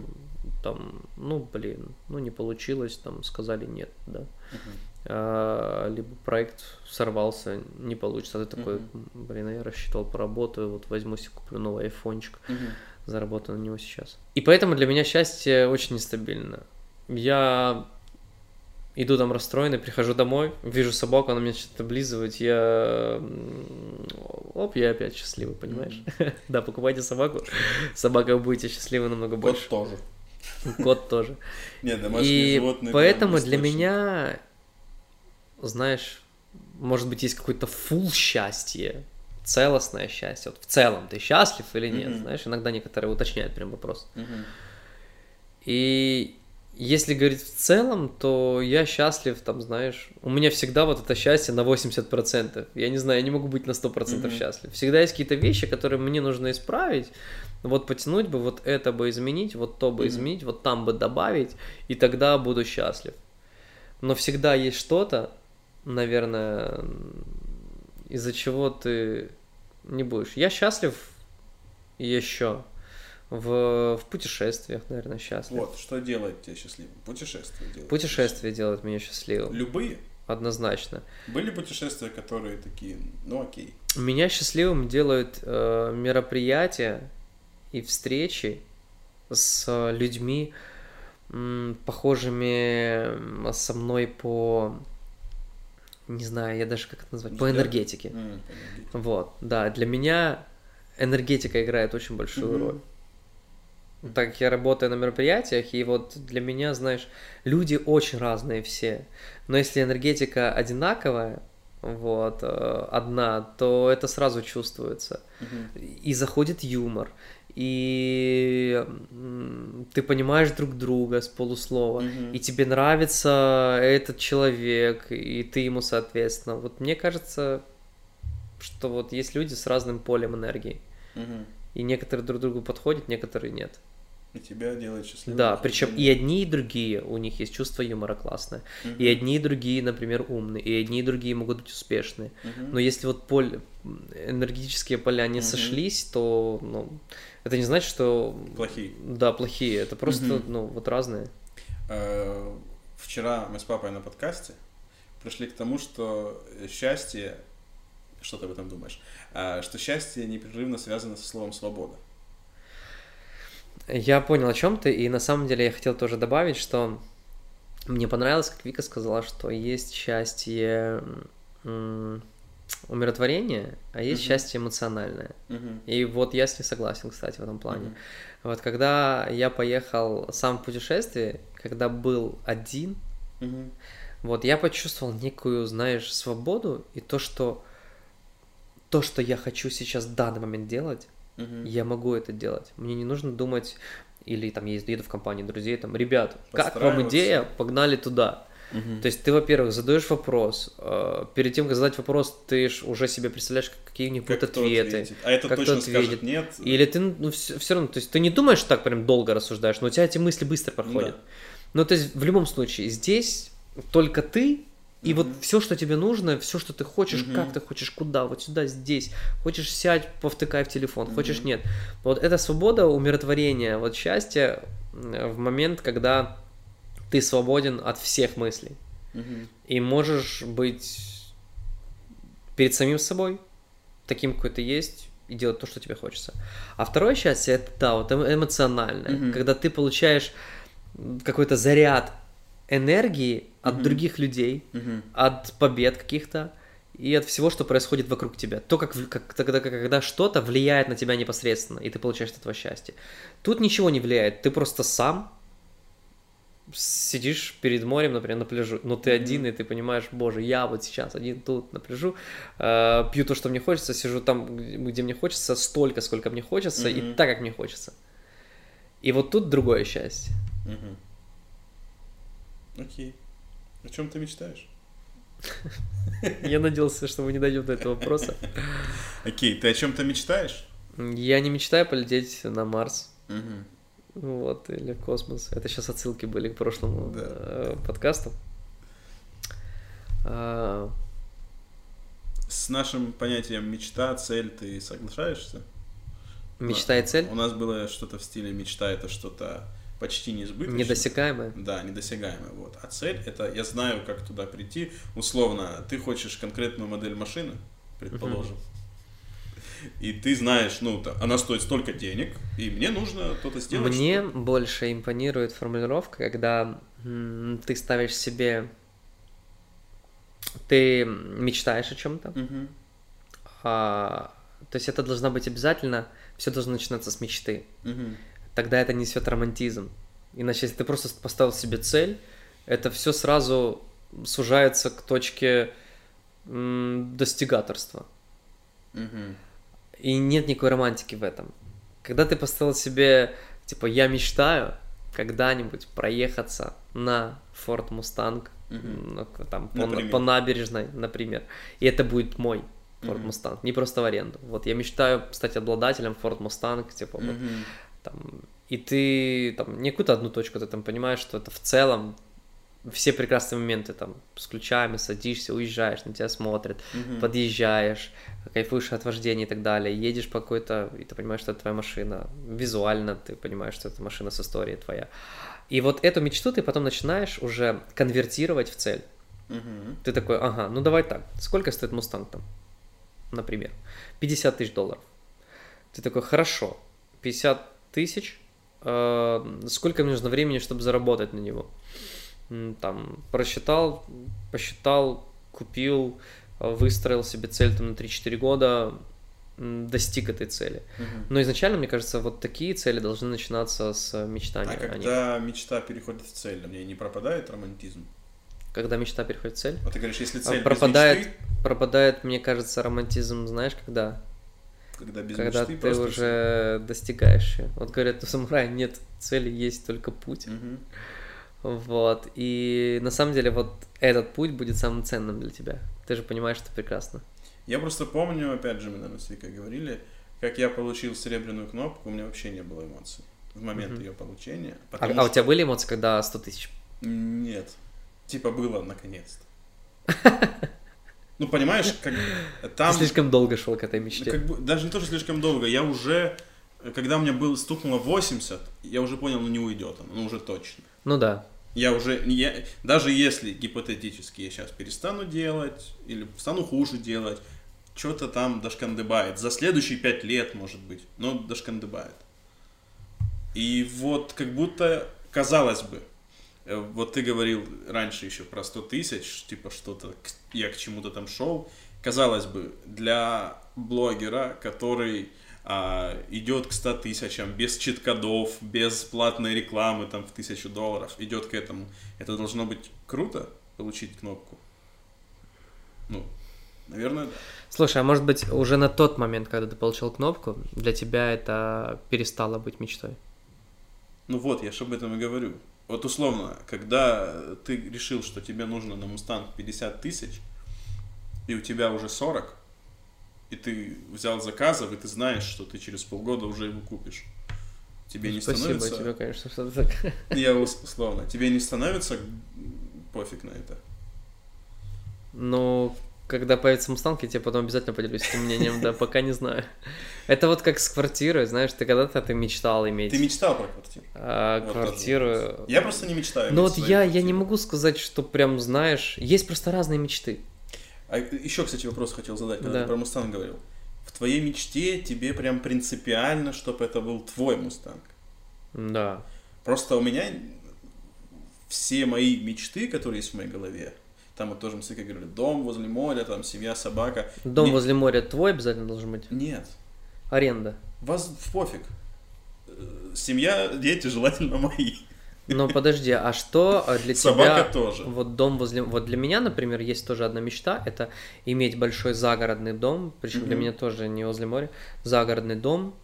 там, ну, блин, ну, не получилось, там, сказали нет, да. мгм. А, либо проект сорвался, не получится, а ты такой, Мгм. блин, я рассчитывал, поработаю, вот возьму себе, куплю новый айфончик Мгм. заработаю на него сейчас. И поэтому для меня счастье очень нестабильно. Я иду там расстроенный, прихожу домой, вижу собаку, она меня что-то облизывает, я... Оп, я опять счастливый, понимаешь? [LAUGHS] Да, покупайте собаку, собака вы будете счастливы намного больше. Кот тоже. Кот тоже. [LAUGHS] Нет, домашние И животные. поэтому для меня, знаешь, может быть, есть какой-то фул счастье, целостное счастье. Вот в целом ты счастлив или нет? Знаешь, иногда некоторые уточняют прям вопрос. И если говорить в целом, то я счастлив, там, знаешь, у меня всегда вот это счастье на 80%. Я не знаю, я не могу быть на 100% mm-hmm. счастлив. Всегда есть какие-то вещи, которые мне нужно исправить, вот потянуть бы, вот это бы изменить, вот то бы mm-hmm. изменить, вот там бы добавить, и тогда буду счастлив. Но всегда есть что-то, наверное, из-за чего ты не будешь. Я счастлив еще в, в путешествиях, наверное, счастлив. Вот, что делает тебя счастливым? Путешествия делают. Путешествия делают меня счастливым. Любые? Однозначно. Были путешествия, которые такие, ну окей. Меня счастливым делают э, мероприятия и встречи с людьми, м, похожими со мной по не знаю, я даже как это назвать, по энергетике. Mm, по энергетике. Вот, да, для меня энергетика играет очень большую mm-hmm. роль так как я работаю на мероприятиях, и вот для меня, знаешь, люди очень разные все. Но если энергетика одинаковая, вот, э, одна, то это сразу чувствуется. Угу. И заходит юмор, и ты понимаешь друг друга с полуслова, угу. и тебе нравится этот человек, и ты ему соответственно. Вот мне кажется, что вот есть люди с разным полем энергии. Угу. И некоторые друг другу подходят, некоторые нет. И тебя делает счастливым. Да, причем и одни, и другие, у них есть чувство юмора классное. Угу. И одни, и другие, например, умные. И одни, и другие могут быть успешные. Угу. Но если вот поле, энергетические поля не угу. сошлись, то ну, это не значит, что... Плохие. Да, плохие. Это просто, угу. ну, вот разные. Э, вчера мы с папой на подкасте пришли к тому, что счастье... Что ты об этом думаешь? Э, что счастье непрерывно связано со словом «свобода». Я понял, о чем ты, и на самом деле я хотел тоже добавить, что мне понравилось, как Вика сказала, что есть счастье умиротворения, а есть uh-huh. счастье эмоциональное. Uh-huh. И вот я с ней согласен, кстати, в этом плане. Uh-huh. Вот когда я поехал сам в путешествие, когда был один, uh-huh. вот я почувствовал некую, знаешь, свободу и то, что то, что я хочу сейчас в данный момент делать, Угу. Я могу это делать. Мне не нужно думать, или там я еду в компании друзей, там, ребят, как вам идея, погнали туда. Угу. То есть ты, во-первых, задаешь вопрос, э, перед тем, как задать вопрос, ты ж уже себе представляешь, какие у них будут ответы. А это как точно скажет нет. Или ты, ну, все, все равно, то есть ты не думаешь так прям долго рассуждаешь, но у тебя эти мысли быстро проходят. Да. Ну, то есть в любом случае, здесь только ты и mm-hmm. вот все, что тебе нужно, все, что ты хочешь, mm-hmm. как ты хочешь, куда, вот сюда, здесь. Хочешь сядь, повтыкай в телефон, mm-hmm. хочешь нет. Вот эта свобода, умиротворение, вот счастье в момент, когда ты свободен от всех мыслей. Mm-hmm. И можешь быть перед самим собой, таким, какой ты есть, и делать то, что тебе хочется. А второе счастье это да, вот эмоциональное, mm-hmm. когда ты получаешь какой-то заряд энергии от mm-hmm. других людей, mm-hmm. от побед каких-то и от всего, что происходит вокруг тебя. То, как, как тогда, когда что-то влияет на тебя непосредственно, и ты получаешь от этого счастье. Тут ничего не влияет, ты просто сам сидишь перед морем, например, на пляжу, но ты один, и ты понимаешь, боже, я вот сейчас один тут на пляжу, э, пью то, что мне хочется, сижу там, где мне хочется, столько, сколько мне хочется, mm-hmm. и так, как мне хочется. И вот тут другое счастье. Mm-hmm. Окей. О чем ты мечтаешь? Я надеялся, что мы не дойдем до этого вопроса. Окей, ты о чем-то мечтаешь? Я не мечтаю полететь на Марс. Вот, или в космос. Это сейчас отсылки были к прошлому э, подкасту. А, С нашим понятием мечта, цель ты соглашаешься? Мечта и цель? У нас было что-то в стиле мечта это что-то почти несбыточно. Недосягаемое? Да, недосягаемое. Вот. А цель это я знаю, как туда прийти. Условно, ты хочешь конкретную модель машины, предположим. И ты знаешь, ну, она стоит столько денег, и мне нужно что-то сделать. Мне что больше импонирует формулировка, когда м- ты ставишь себе, ты мечтаешь о чем-то, угу. а, то есть это должно быть обязательно, все должно начинаться с мечты. Угу тогда это несет романтизм. Иначе, если ты просто поставил себе цель, это все сразу сужается к точке достигаторства. Угу. И нет никакой романтики в этом. Когда ты поставил себе, типа, я мечтаю, когда-нибудь проехаться на Ford Mustang, ну, к- там, по, Например. по набережной, например, и это будет мой Ford Мгм. Mustang, не просто в аренду. Вот я мечтаю стать обладателем Ford Mustang, типа, вот, Мгм. Там, и ты там не какую-то одну точку, ты там понимаешь, что это в целом все прекрасные моменты, там, с ключами садишься, уезжаешь, на тебя смотрят, Мгм. подъезжаешь, кайфуешь от вождения и так далее, едешь по какой-то, и ты понимаешь, что это твоя машина, визуально ты понимаешь, что это машина с историей твоя. И вот эту мечту ты потом начинаешь уже конвертировать в цель. Мгм. Ты такой, ага, ну давай так, сколько стоит Мустанг там, например? 50 тысяч долларов. Ты такой, хорошо, 50 тысяч, э, сколько мне нужно времени, чтобы заработать на него? Там, просчитал, посчитал, купил, выстроил себе цель там на 3-4 года, достиг этой цели. Мгм. Но изначально, мне кажется, вот такие цели должны начинаться с мечтания. А о них. когда мечта переходит в цель, в ней не пропадает романтизм? Когда мечта переходит в цель? Вот ты говоришь, если А цель без пропадает, мечты, пропадает, мне кажется, романтизм, знаешь, когда? Когда без когда мечты ты просто уже достигаешь. её. Вот говорят, у самурая нет цели, есть только путь. Мгм. Вот. И на самом деле вот этот путь будет самым ценным для тебя. Ты же понимаешь, что прекрасно. Я просто помню, опять же, мы, наверное, с Викой говорили, как я получил серебряную кнопку, у меня вообще не было эмоций в момент Мгм. ее получения. А, потому а у что- тебя были эмоции, когда 100 тысяч? Нет. Типа было наконец-то. [LAUGHS] Ну, понимаешь, как там... Ты слишком долго шел к этой мечте. как бы, даже не то, что слишком долго, я уже, когда у меня было, стукнуло 80, я уже понял, ну не уйдет он, ну уже точно. Ну да. Я уже, я, даже если гипотетически я сейчас перестану делать, или стану хуже делать, что-то там дошкандыбает. За следующие пять лет, может быть, но дошкандыбает. И вот как будто, казалось бы, э, вот ты говорил раньше еще про 100 тысяч, типа что-то, я к чему-то там шел. Казалось бы, для блогера, который а, идет к 100 тысячам, без чит-кодов, без платной рекламы там в тысячу долларов, идет к этому, это должно быть круто, получить кнопку? Ну, наверное, да. Слушай, а может быть уже на тот момент, когда ты получил кнопку, для тебя это перестало быть мечтой? Ну вот, я же об этом и говорю. Вот условно, когда ты решил, что тебе нужно на Мустанг 50 тысяч, и у тебя уже 40, и ты взял заказов, и ты знаешь, что ты через полгода уже его купишь. Тебе не Спасибо становится... тебе, конечно, что так... [LAUGHS] Я ус- условно. Тебе не становится пофиг на это? Ну, когда появится Мустанг, я тебе потом обязательно поделюсь этим мнением, да, пока не знаю. Это вот как с квартирой, знаешь, ты когда-то ты мечтал иметь Ты мечтал про квартиру? а, Вот квартиру. Я просто не мечтаю. Ну вот я, я не могу сказать, что прям знаешь, есть просто разные мечты. А еще, кстати, вопрос хотел задать, когда Да. ты про Мустанг говорил. В твоей мечте тебе прям принципиально, чтобы это был твой Мустанг. Да. Просто у меня все мои мечты, которые есть в моей голове, там вот тоже мы говорили, дом возле моря, там семья, собака. Дом Не- возле моря твой обязательно должен быть. Нет, Аренда. вас пофиг. Э, Семья, дети желательно мои. Но подожди, а что а, для Собака тебя... тоже. Вот дом возле... Вот для меня, например, есть тоже одна мечта, это иметь большой загородный дом, причем для Мгм. меня тоже не возле моря, загородный дом,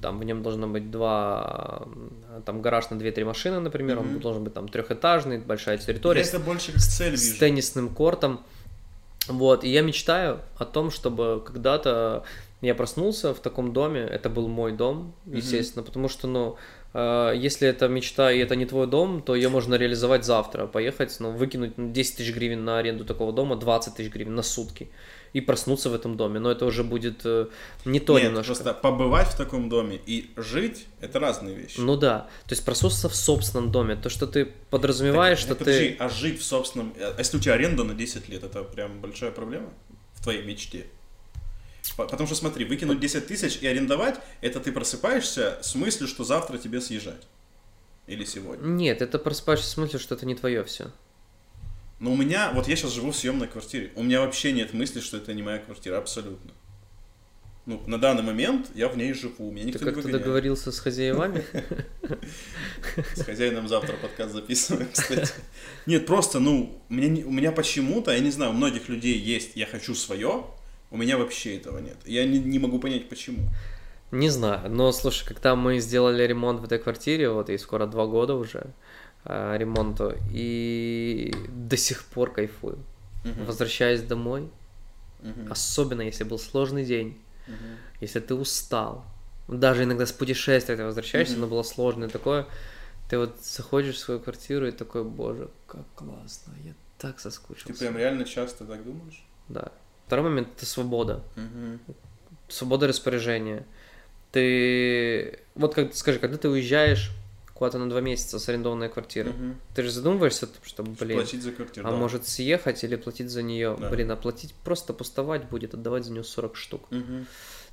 там в нем должно быть два, м, там гараж на 2-3 машины, например, он Мгм. должен быть там трехэтажный, большая территория, Я это больше как цель с вижу. теннисным кортом. Вот, и я мечтаю о том, чтобы когда-то я проснулся в таком доме, это был мой дом, естественно, потому что, ну, э, если это мечта и это не твой дом, то ее можно реализовать завтра, поехать, ну, выкинуть ну, 10 тысяч гривен на аренду такого дома, 20 тысяч гривен на сутки, и проснуться в этом доме, но это уже будет э, не то Нет, немножко. просто побывать в таком доме и жить – это разные вещи. Ну да, то есть проснуться в собственном доме, то, что ты подразумеваешь, Так, что э, подожди, ты... а жить в собственном... А если у тебя аренда на 10 лет, это прям большая проблема в твоей мечте? По- Потому что смотри, выкинуть 10 тысяч и арендовать, это ты просыпаешься с мыслью, что завтра тебе съезжать. Или сегодня. Нет, это просыпаешься с мыслью, что это не твое все. Но у меня, вот я сейчас живу в съемной квартире, у меня вообще нет мысли, что это не моя квартира, абсолютно. Ну, на данный момент я в ней живу, меня Ты никто не как-то договорился с хозяевами? [LAUGHS] С хозяином завтра подкаст записываем, кстати. Нет, просто, ну, у меня, у меня почему-то, я не знаю, у многих людей есть «я хочу свое», у меня вообще этого нет. Я не, не могу понять, почему. Не знаю, но слушай, когда мы сделали ремонт в этой квартире, вот и скоро два года уже э, ремонту, и до сих пор кайфую. Мгм. Возвращаясь домой, Мгм. особенно если был сложный день, Мгм. если ты устал, даже иногда с путешествия ты возвращаешься, Мгм. но было сложное такое, ты вот заходишь в свою квартиру и такой, боже, как классно, я так Ты соскучился. прям реально часто так думаешь? Да. Второй момент это свобода. Мгм. свобода распоряжения. Ты... Вот как скажи, когда ты уезжаешь куда-то на два месяца с арендованной квартиры, Мгм. ты же задумываешься, что, блин, Платить за квартиру. а да. может съехать или платить за нее? Да. Блин, а платить просто пустовать будет, отдавать за нее 40 штук. Мгм.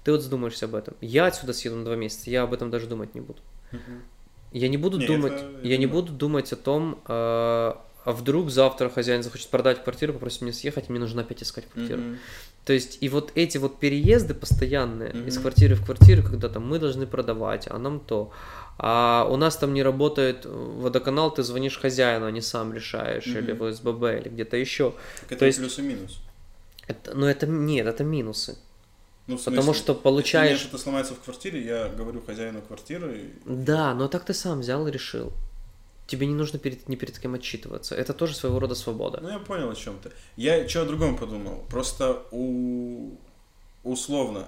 Ты вот задумаешься об этом. Я отсюда съеду на два месяца, я об этом даже думать не буду. Мгм. Я не буду Не, думать, это- я не буду думать о том, а а вдруг завтра хозяин захочет продать квартиру, попросит меня съехать, мне нужно опять искать квартиру. Мгм. То есть, и вот эти вот переезды постоянные из Мгм. квартиры в квартиру, когда там мы должны продавать, а нам то. А у нас там не работает э, водоканал, ты звонишь хозяину, а не сам решаешь, или Мгм. в СББ, или где-то еще. Так это То есть- плюс и минус. Это, но это нет, это минусы. Ну, в Потому смысле, что Если получаешь... что-то сломается в квартире, я говорю хозяину квартиры. Да, но так ты сам взял и решил. Тебе не нужно перед, ни перед кем отчитываться. Это тоже своего рода свобода. Ну, я понял о чем ты. Я что о другом подумал. Просто у... условно,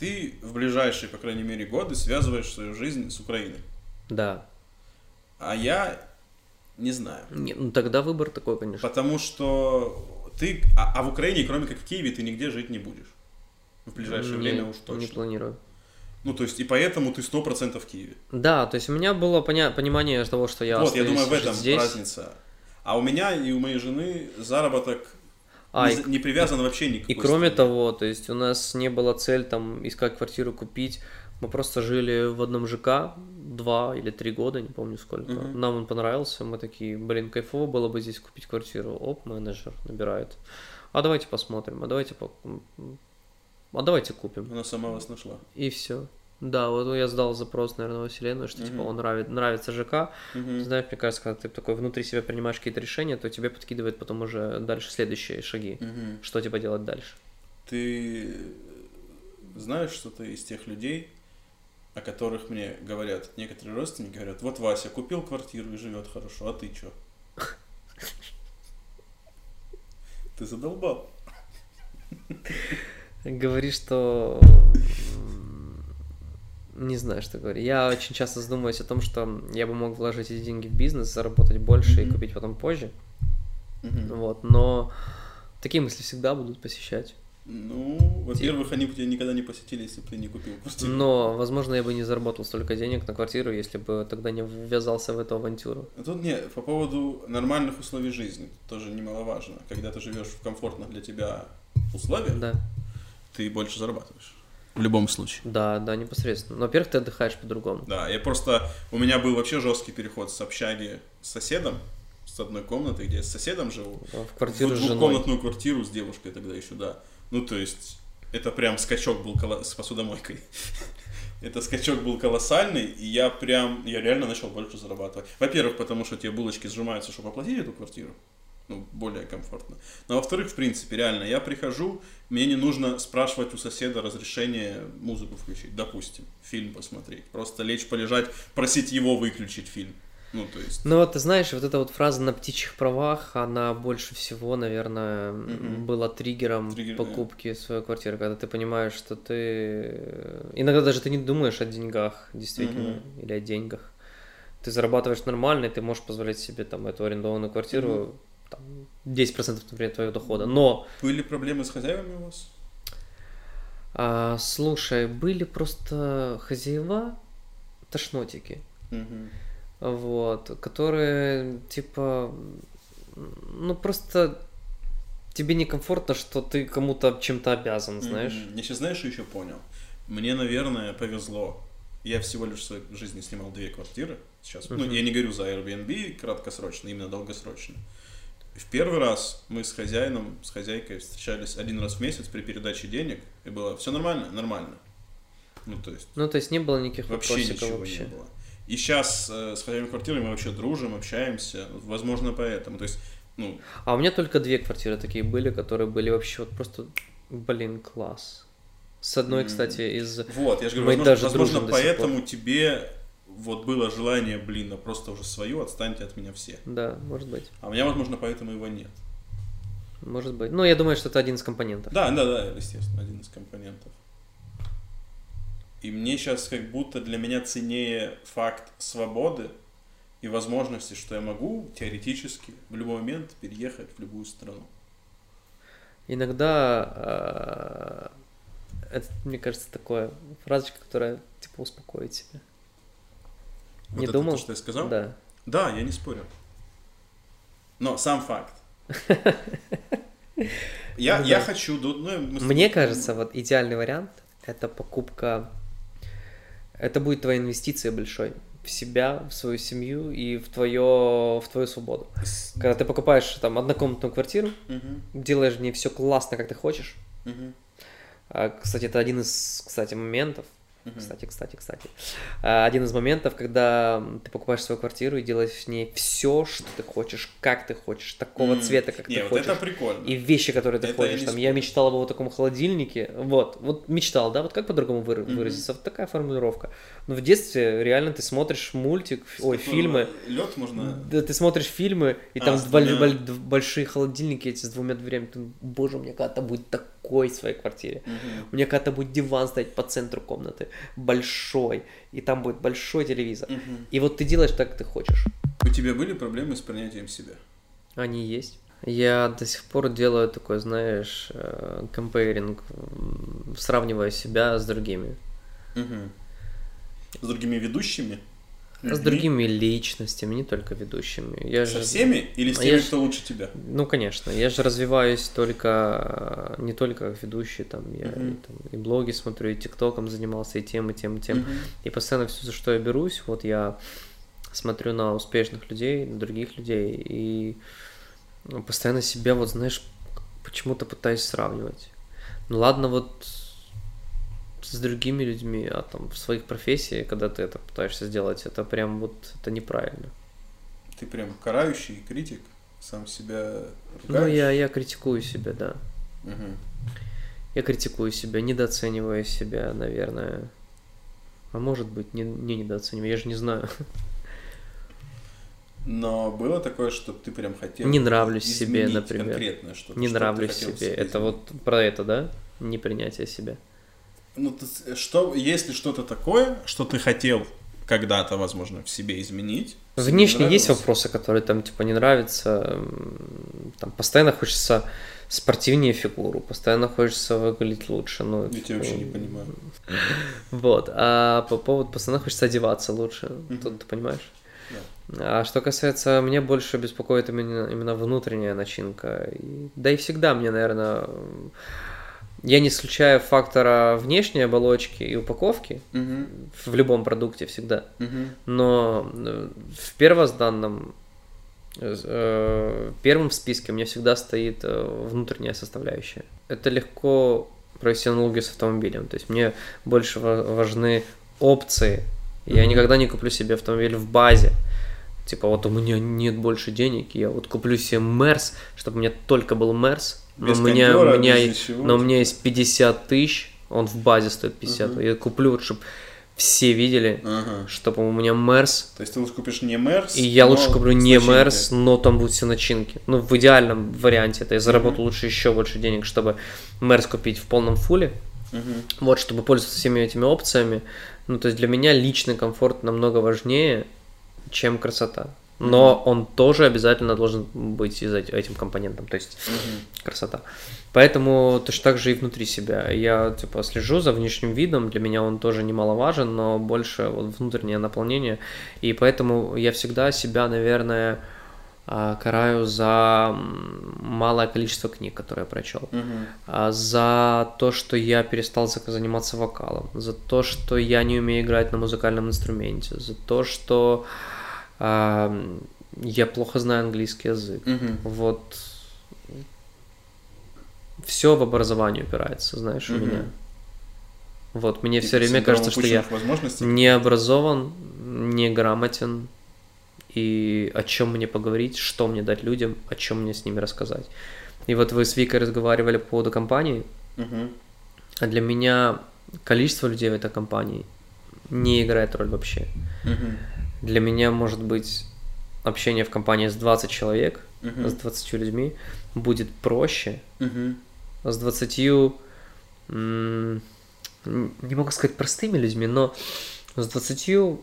ты в ближайшие, по крайней мере, годы связываешь свою жизнь с Украиной. Да. А я не знаю. Не, ну тогда выбор такой, конечно. Потому что ты... А, а в Украине, кроме как в Киеве, ты нигде жить не будешь. В ближайшее Не- время уж Не точно. планирую. Ну, то есть, и поэтому ты сто процентов в Киеве. Да, то есть у меня было поня- понимание того, что я вот, я думаю, в этом здесь. разница. А у меня и у моей жены заработок А, не, и- не привязан вообще никакой И кроме стране. того, то есть у нас не было цель там искать квартиру купить. Мы просто жили в одном ЖК два или три года, не помню сколько. Мгм. Нам он понравился, мы такие, блин, кайфово было бы здесь купить квартиру. Оп, менеджер набирает. А давайте посмотрим, а давайте по... а давайте купим. Она сама вас нашла. И все. Да, вот я сдал запрос, наверное, во вселенную, что типа Мгм. он нравит, нравится ЖК. Мгм. Знаешь, мне кажется, когда ты такой внутри себя принимаешь какие-то решения, то тебе подкидывает потом уже дальше следующие шаги. Мгм. Что типа делать дальше? Ты знаешь, что ты из тех людей, о которых мне говорят некоторые родственники, говорят, вот Вася купил квартиру и живет хорошо, а ты чё? [LAUGHS] Ты задолбал. Говори, что... Не знаю, что говорить. Я очень часто задумываюсь о том, что я бы мог вложить эти деньги в бизнес, заработать больше и Мгм. купить потом позже. Мгм. Вот, но такие мысли всегда будут посещать. Ну, во-первых, они бы тебя никогда не посетили, если бы ты не купил квартиру. Но, возможно, я бы не заработал столько денег на квартиру, если бы тогда не ввязался в эту авантюру. А Тут нет, по поводу нормальных условий жизни, тоже немаловажно. Когда ты живешь в комфортных для тебя условиях, Да, ты больше зарабатываешь. В любом случае. да, да, непосредственно. Но, во-первых, ты отдыхаешь по-другому. Да, я просто... У меня был вообще жесткий переход с общаги с соседом, с одной комнаты, где я с соседом живу, А В квартиру в с двухкомнатную квартиру с девушкой тогда еще, да. Ну, то есть, это прям скачок был коло- с посудомойкой. [LAUGHS] Это скачок был колоссальный, и я прям, я реально начал больше зарабатывать. Во-первых, потому что тебе булочки сжимаются, чтобы оплатить эту квартиру. Ну, более комфортно. Но во-вторых, в принципе, реально, я прихожу, мне не нужно спрашивать у соседа разрешение музыку включить, допустим, фильм посмотреть. Просто лечь, полежать, просить его выключить фильм. Ну, то есть... Ну вот, ты знаешь, вот эта вот фраза на птичьих правах, она больше всего, наверное, Мгм. была триггером Триггер, покупки своей квартиры, когда ты понимаешь, что ты... Иногда даже ты не думаешь о деньгах, действительно, Мгм. или о деньгах. Ты зарабатываешь нормально, и ты можешь позволять себе там эту арендованную квартиру, там, 10% например, твоего дохода. Но, Были проблемы с хозяевами у вас? а, слушай, были просто хозяева, тошнотики. Мгм. вот, которые, типа, ну, просто тебе некомфортно, что ты кому-то чем-то обязан, знаешь. Мгм. Я сейчас знаешь, что еще понял? Мне, наверное, повезло. Я всего лишь в своей жизни снимал две квартиры. Сейчас, ну, Мгм. я не говорю за Airbnb краткосрочно, именно долгосрочно. В первый раз мы с хозяином, с хозяйкой встречались один раз в месяц при передаче денег, и было все нормально, нормально. Ну, то есть Ну, то есть не было никаких вообще ничего вообще. не было. И сейчас э, с хозяином квартиры мы вообще дружим, общаемся, возможно, поэтому. То есть, ну, А у меня только две квартиры такие были, которые были вообще вот просто, блин, класс. С одной, кстати, из... Вот, я же говорю, Мы возможно, даже возможно, поэтому тебе вот было желание, блин, ну просто уже свою, отстаньте от меня все. Да, может быть. А у меня, возможно, поэтому его нет. Может быть. Ну, я думаю, что это один из компонентов. Да, да, да, естественно, один из компонентов. И мне сейчас как будто для меня ценнее факт свободы и возможности, что я могу теоретически в любой момент переехать в любую страну. Иногда э, это, мне кажется, такое фразочка, которая типа успокоит себя. Вот Не это думал? то, что я сказал? Да. Да, я не спорю. Но сам факт. [LAUGHS] Я, Ну я да. хочу... ду- ну, мы с Мне кажется, вот идеальный вариант это покупка. Это будет твоя инвестиция большой в себя, в свою семью и в твое, в твою свободу. Когда ты покупаешь там однокомнатную квартиру, Мгм, делаешь в ней все классно, как ты хочешь. мгм, А, Кстати, это один из, кстати, моментов. Мгм. Кстати, кстати, кстати. А, Один из моментов, когда ты покупаешь свою квартиру и делаешь в ней все, что ты хочешь, как ты хочешь, такого М, цвета, как Не, ты вот хочешь. это прикольно. И вещи, которые ты Это я хочешь. не Там, я мечтал об вот таком холодильнике. Вот, вот мечтал, да, вот как по-другому выразиться? Вот такая формулировка. Но в детстве реально ты смотришь мультик, ой, фильмы. Лед можно... Да, ты смотришь фильмы, и А, там с боль- двумя- боль- большие холодильники эти с двумя дверями. Ты, боже, у меня когда-то будет такой в своей квартире. Мгм. У меня когда-то будет диван стоять по центру комнаты, большой, и там будет большой телевизор. Мгм. И вот ты делаешь так, как ты хочешь. У тебя были проблемы с принятием себя? Они есть. Я до сих пор делаю такой, знаешь, компейринг, сравнивая себя с другими. Мгм. С другими ведущими? С Людьми? другими личностями, не только ведущими. Я Со же, всеми или с теми, я ж- кто лучше тебя? Ну, конечно, я же развиваюсь только, не только как ведущий, там, я Мгм. и, там, и блоги смотрю, и тиктоком занимался, и тем, и тем, и тем. Мгм. И постоянно все, за что я берусь, вот я смотрю на успешных людей, на других людей, и ну, постоянно себя, вот знаешь, почему-то пытаюсь сравнивать. Ну ладно, вот с другими людьми, а там в своих профессиях, когда ты это пытаешься сделать, это прям вот, это неправильно. Ты прям карающий критик, сам себя Ну, ругаешь? я, я критикую себя, да. Мгм. Я критикую себя, недооценивая себя, наверное. А может быть, не, не недооцениваю, я же не знаю. Но было такое, что ты прям хотел Не нравлюсь себе, например. конкретное что-то. Не что нравлюсь в себе. Это вот про это, да? Непринятие себя. Ну, ты с- что, есть ли что-то такое, что ты хотел когда-то, возможно, в себе изменить? Внешне есть вопросы, которые там типа не нравятся. Там постоянно хочется спортивнее фигуру, постоянно хочется выглядеть лучше. Ну, Я тебя вообще не понимаю. [LAUGHS] Вот. А по поводу постоянно хочется одеваться лучше. Тут ты понимаешь? А что касается, меня больше беспокоит именно, именно внутренняя начинка. И- да и всегда мне, наверное, я не исключаю фактора внешней оболочки и упаковки Мгм. в любом продукте всегда. Мгм. Но э, в первозданном э, первым в списке у меня всегда стоит э, внутренняя составляющая. Это легко провести аналогию с автомобилем. То есть мне больше ва- важны опции. Я Мгм. никогда не куплю себе автомобиль в базе. Типа вот у меня нет больше денег, я вот куплю себе Мерс, чтобы у меня только был Мерс. Но у меня, у меня, но у меня есть 50 тысяч, он в базе стоит 50. Мгм. Я куплю, вот, чтобы все видели, Ага. чтобы у меня Мерс, То есть ты лучше купишь не Мерс, и я лучше куплю не. Мерс, но там будут все начинки. Ну, в идеальном варианте это я заработал лучше еще больше денег, чтобы Мерс купить в полном фуле. Мгм. Вот, чтобы пользоваться всеми этими опциями. Ну, то есть для меня личный комфорт намного важнее, чем красота. Но он тоже обязательно должен быть из эти- этим компонентом, то есть Мгм. красота. Поэтому точно так же и внутри себя. Я типа слежу за внешним видом, для меня он тоже немаловажен, но больше вот внутреннее наполнение. И поэтому я всегда себя, наверное, караю за малое количество книг, которые я прочел а, за то, что я перестал заниматься вокалом, за то, что я не умею играть на музыкальном инструменте, за то, что а, я плохо знаю английский язык. Мгм. Вот все в образование упирается, знаешь, у Мгм. меня. Вот, мне все время кажется, что я не образован, не грамотен, и о чем мне поговорить, что мне дать людям, о чем мне с ними рассказать. И вот вы с Викой разговаривали по поводу компании, Мгм. А для меня количество людей в этой компании не играет роль вообще. Мгм. Для меня может быть общение в компании с 20 человек, Мгм. с 20 людьми будет проще, Мгм. с 20, м, не могу сказать простыми людьми, но с 20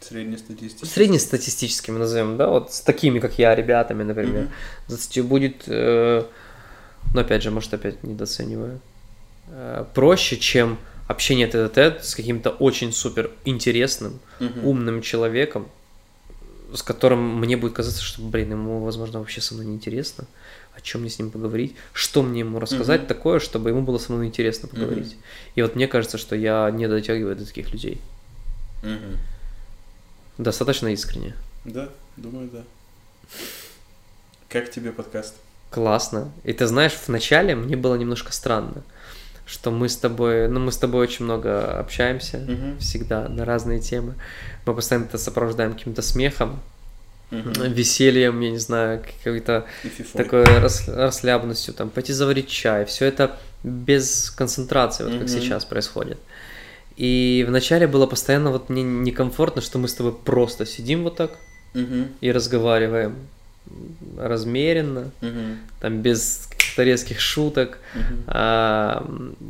Среднестатистически. среднестатистическими, назовем, да, вот с такими, как я, ребятами, например, с 20 будет, э, ну, опять же, может, опять недооцениваю, э, проще, чем общение тет с каким-то очень супер интересным, Мгм. умным человеком, с которым мне будет казаться, что, блин, ему, возможно, вообще со мной неинтересно, о чем мне с ним поговорить, что мне ему рассказать Мгм. такое, чтобы ему было со мной интересно поговорить. И вот мне кажется, что я не дотягиваю до таких людей. Мгм. Достаточно искренне. Да, думаю, да. Как тебе подкаст? Классно. И ты знаешь, вначале мне было немножко странно, что мы с тобой, ну, мы с тобой очень много общаемся, Мгм. всегда на разные темы. Мы постоянно это сопровождаем каким-то смехом, Мгм. весельем, я не знаю, какой-то такой рас- расслабленностью, там, пойти заварить чай. Все это без концентрации, вот как Мгм. сейчас происходит. И вначале было постоянно вот мне некомфортно, что мы с тобой просто сидим вот так Мгм. и разговариваем размеренно, Мгм. там без каких-то резких шуток. Мгм. А,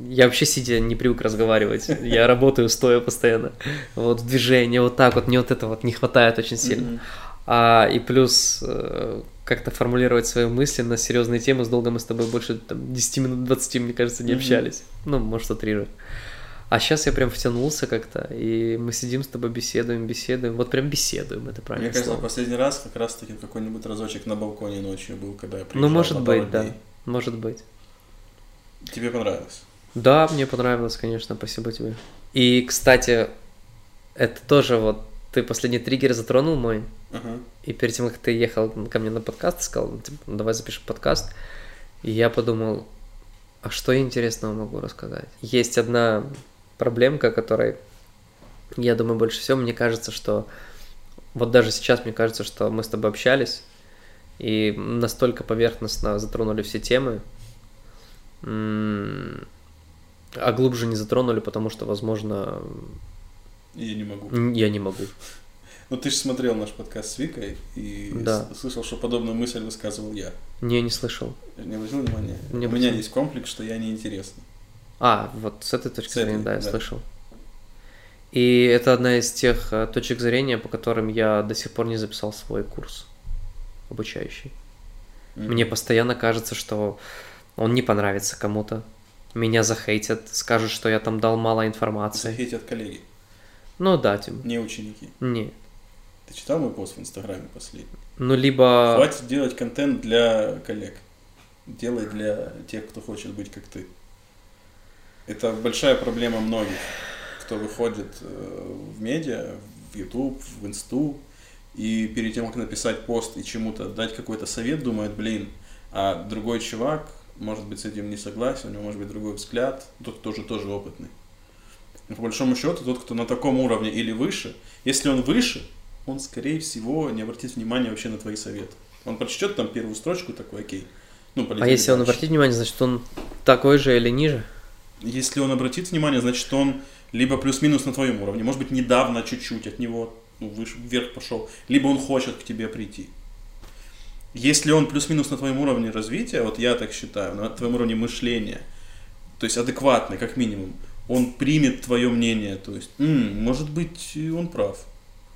я вообще сидя не привык разговаривать. Я работаю стоя постоянно. Вот движение вот так вот, мне вот это вот не хватает очень сильно. А, и плюс э, как-то формулировать свои мысли на серьезные темы. С долгом мы с тобой больше там, 10 минут, 20, мне кажется, не общались. Ну, может, утрирую. А сейчас я прям втянулся как-то, и мы сидим с тобой, беседуем, беседуем. Вот прям беседуем, это Мне правильно кажется, слово. последний раз как раз таки какой-нибудь разочек на балконе ночью был, когда я приезжал Ну, может быть, да. дней. Может быть. Тебе понравилось? Да, мне понравилось, конечно, спасибо тебе. И, кстати, это тоже вот ты последний триггер затронул мой, Ага. и перед тем, как ты ехал ко мне на подкаст, сказал, ну, типа, «Ну, давай запишем подкаст, и я подумал, а что я интересного могу рассказать? Есть одна проблемка, которой, я думаю, больше всего, мне кажется, что вот даже сейчас мне кажется, что мы с тобой общались, и настолько поверхностно затронули все темы, а глубже не затронули, потому что, возможно, Я не могу. я не могу. Ну, ты же смотрел наш подкаст с Викой и Да. слышал, что подобную мысль высказывал я. Не, не слышал. Не обратил внимания? Не У меня есть комплекс, что я неинтересный. А, вот с этой точки С этой, зрения, да, я да. слышал. И это одна из тех э, точек зрения, по которым я до сих пор не записал свой курс обучающий. Мгм. Мне постоянно кажется, что он не понравится кому-то. Меня захейтят, скажут, что я там дал мало информации. Захейтят коллеги, Ну да, типа. не ученики. Не. Ты читал мой пост в Инстаграме последний? Ну, либо... Хватит делать контент для коллег. Делай для тех, кто хочет быть как ты. Это большая проблема многих, кто выходит э, в медиа, в YouTube, в Инсту, и перед тем, как написать пост и чему-то дать какой-то совет, думает, блин, а другой чувак, может быть, с этим не согласен, у него может быть другой взгляд, тот тоже тоже опытный. Но по большому счету, тот, кто на таком уровне или выше, если он выше, он, скорее всего, не обратит внимания вообще на твои советы. Он прочтет там первую строчку, такой, окей. Ну, А если он дальше. обратит внимание, значит, он такой же или ниже? Если он обратит внимание, значит, он либо плюс-минус на твоем уровне, может быть, недавно чуть-чуть от него ну, выше, вверх пошел, либо он хочет к тебе прийти. Если он плюс-минус на твоем уровне развития, вот я так считаю, на твоем уровне мышления, то есть адекватный, как минимум, он примет твое мнение, то есть, «М, может быть, он прав.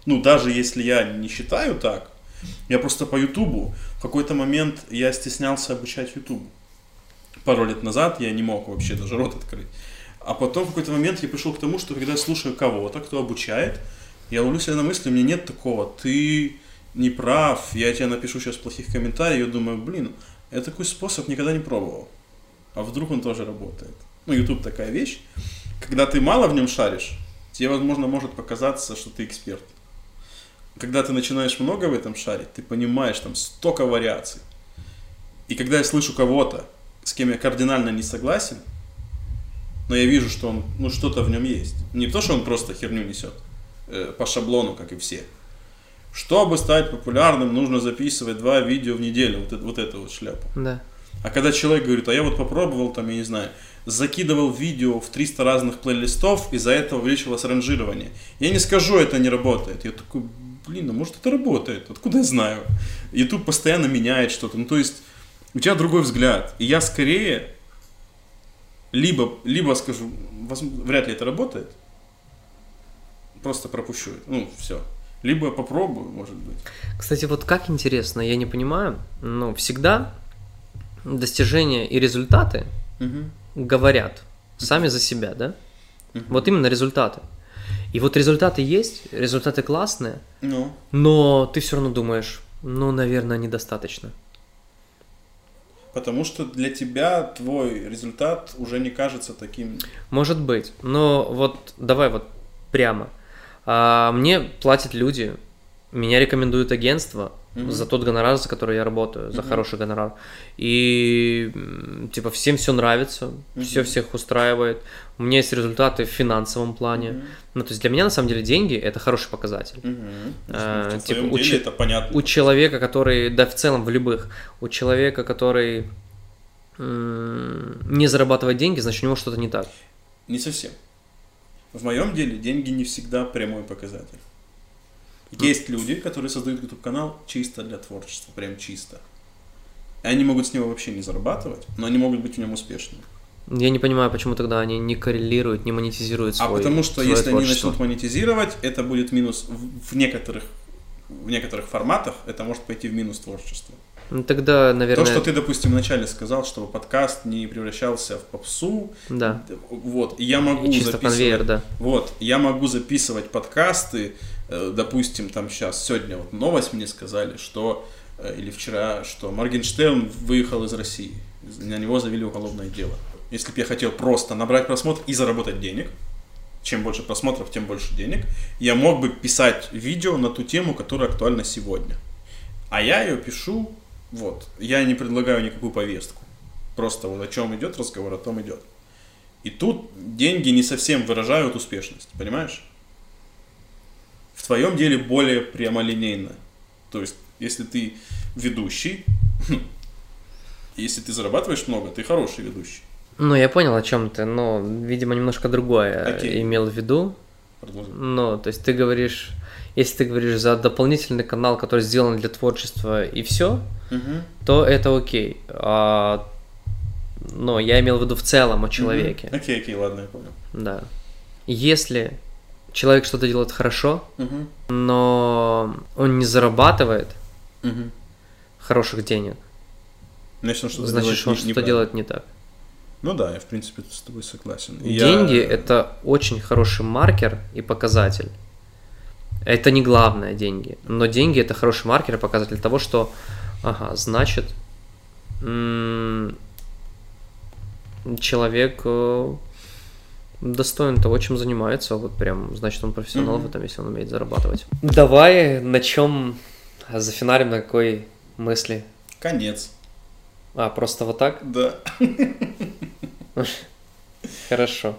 Ну, даже если я не считаю так, я просто по Ютубу, в какой-то момент я стеснялся обучать Ютубу. Пару лет назад я не мог вообще даже рот открыть. А потом в какой-то момент я пришел к тому, что когда я слушаю кого-то, кто обучает, я ловлю себя на мысли, у меня нет такого, ты не прав, я тебе напишу сейчас плохих комментариев, я думаю, блин, я такой способ никогда не пробовал. А вдруг он тоже работает? Ну, YouTube такая вещь, когда ты мало в нем шаришь, тебе, возможно, может показаться, что ты эксперт. Когда ты начинаешь много в этом шарить, ты понимаешь, там столько вариаций. И когда я слышу кого-то, с кем я кардинально не согласен, но я вижу, что он, ну, что-то в нем есть. Не то, что он просто херню несет э, по шаблону, как и все. Чтобы стать популярным, нужно записывать два видео в неделю. Вот, это- вот эту вот шляпу. Да. А когда человек говорит, а я вот попробовал, там, я не знаю, закидывал видео в 300 разных плейлистов, из-за этого увеличивалось ранжирование. Я не скажу, это не работает. Я такой, блин, а может это работает? Откуда я знаю? YouTube постоянно меняет что-то. Ну, то есть, у тебя другой взгляд. И я скорее либо, либо скажу, вряд ли это работает, просто пропущу. Ну, все. Либо попробую, может быть. Кстати, вот как интересно, я не понимаю, но всегда достижения и результаты Мгм. говорят сами за себя, да? Мгм. Вот именно результаты. И вот результаты есть, результаты классные, Ну, но ты все равно думаешь, ну, наверное, недостаточно. Потому что для тебя твой результат уже не кажется таким... Может быть, но вот давай вот прямо. А, мне платят люди, меня рекомендуют агентство Мгм. за тот гонорар, за который я работаю, за Мгм. хороший гонорар. И типа всем все нравится, все Мгм. всех устраивает. У меня есть результаты в финансовом плане. Мгм. Ну, то есть для меня на самом деле деньги это хороший показатель. Мгм. А, типа, у деле это понятно. У человека, который, да, в целом в любых, у человека, который не зарабатывает деньги, значит у него что-то не так. Не совсем. В моем деле деньги не всегда прямой показатель. Есть люди, которые создают YouTube канал чисто для творчества, прям чисто. И они могут с него вообще не зарабатывать, но они могут быть в нем успешными. Я не понимаю, почему тогда они не коррелируют, не монетизируют свой а потому что если они творчество. начнут монетизировать, это будет минус в, в некоторых в некоторых форматах, это может пойти в минус творчества. Ну, тогда, наверное, То, что ты, допустим, вначале сказал, чтобы подкаст не превращался в попсу, да, вот, и я могу и чисто записывать конвейер, да. Вот, я могу записывать подкасты, допустим, там сейчас, сегодня вот новость мне сказали, что, э, или вчера, что Моргенштерн выехал из России, на него завели уголовное дело. Если бы я хотел просто набрать просмотр и заработать денег, чем больше просмотров, тем больше денег, я мог бы писать видео на ту тему, которая актуальна сегодня. А я ее пишу, вот, я не предлагаю никакую повестку. Просто вот о чем идет разговор, о том идет. И тут деньги не совсем выражают успешность, понимаешь? В твоем деле более прямолинейно. То есть, если ты ведущий, если ты зарабатываешь много, ты хороший ведущий. Ну, я понял, о чем ты, но, видимо, немножко другое Окей. имел в виду. Продолжай. Ну, то есть ты говоришь, если ты говоришь за дополнительный канал, который сделан для творчества и все, Мгм. то это окей. А, но я имел в виду в целом о человеке. Мгм. Окей, окей, ладно, я понял. Да. Если человек что-то делает хорошо, Мгм. но он не зарабатывает Мгм. хороших денег, Значит, он что-то значит, делает он не- неправильно. делает не так. Ну да, я в принципе с тобой согласен. И я- Деньги это очень хороший маркер и показатель. Это не главное деньги, но деньги это хороший маркер и показатель того, что, ага, значит, м, человек э, достоин того, чем занимается, вот прям, значит, он профессионал Мгм. в этом, если он умеет зарабатывать. Давай на чем зафинарим на какой мысли? Конец. А, просто вот так? Да. [LAUGHS] Хорошо.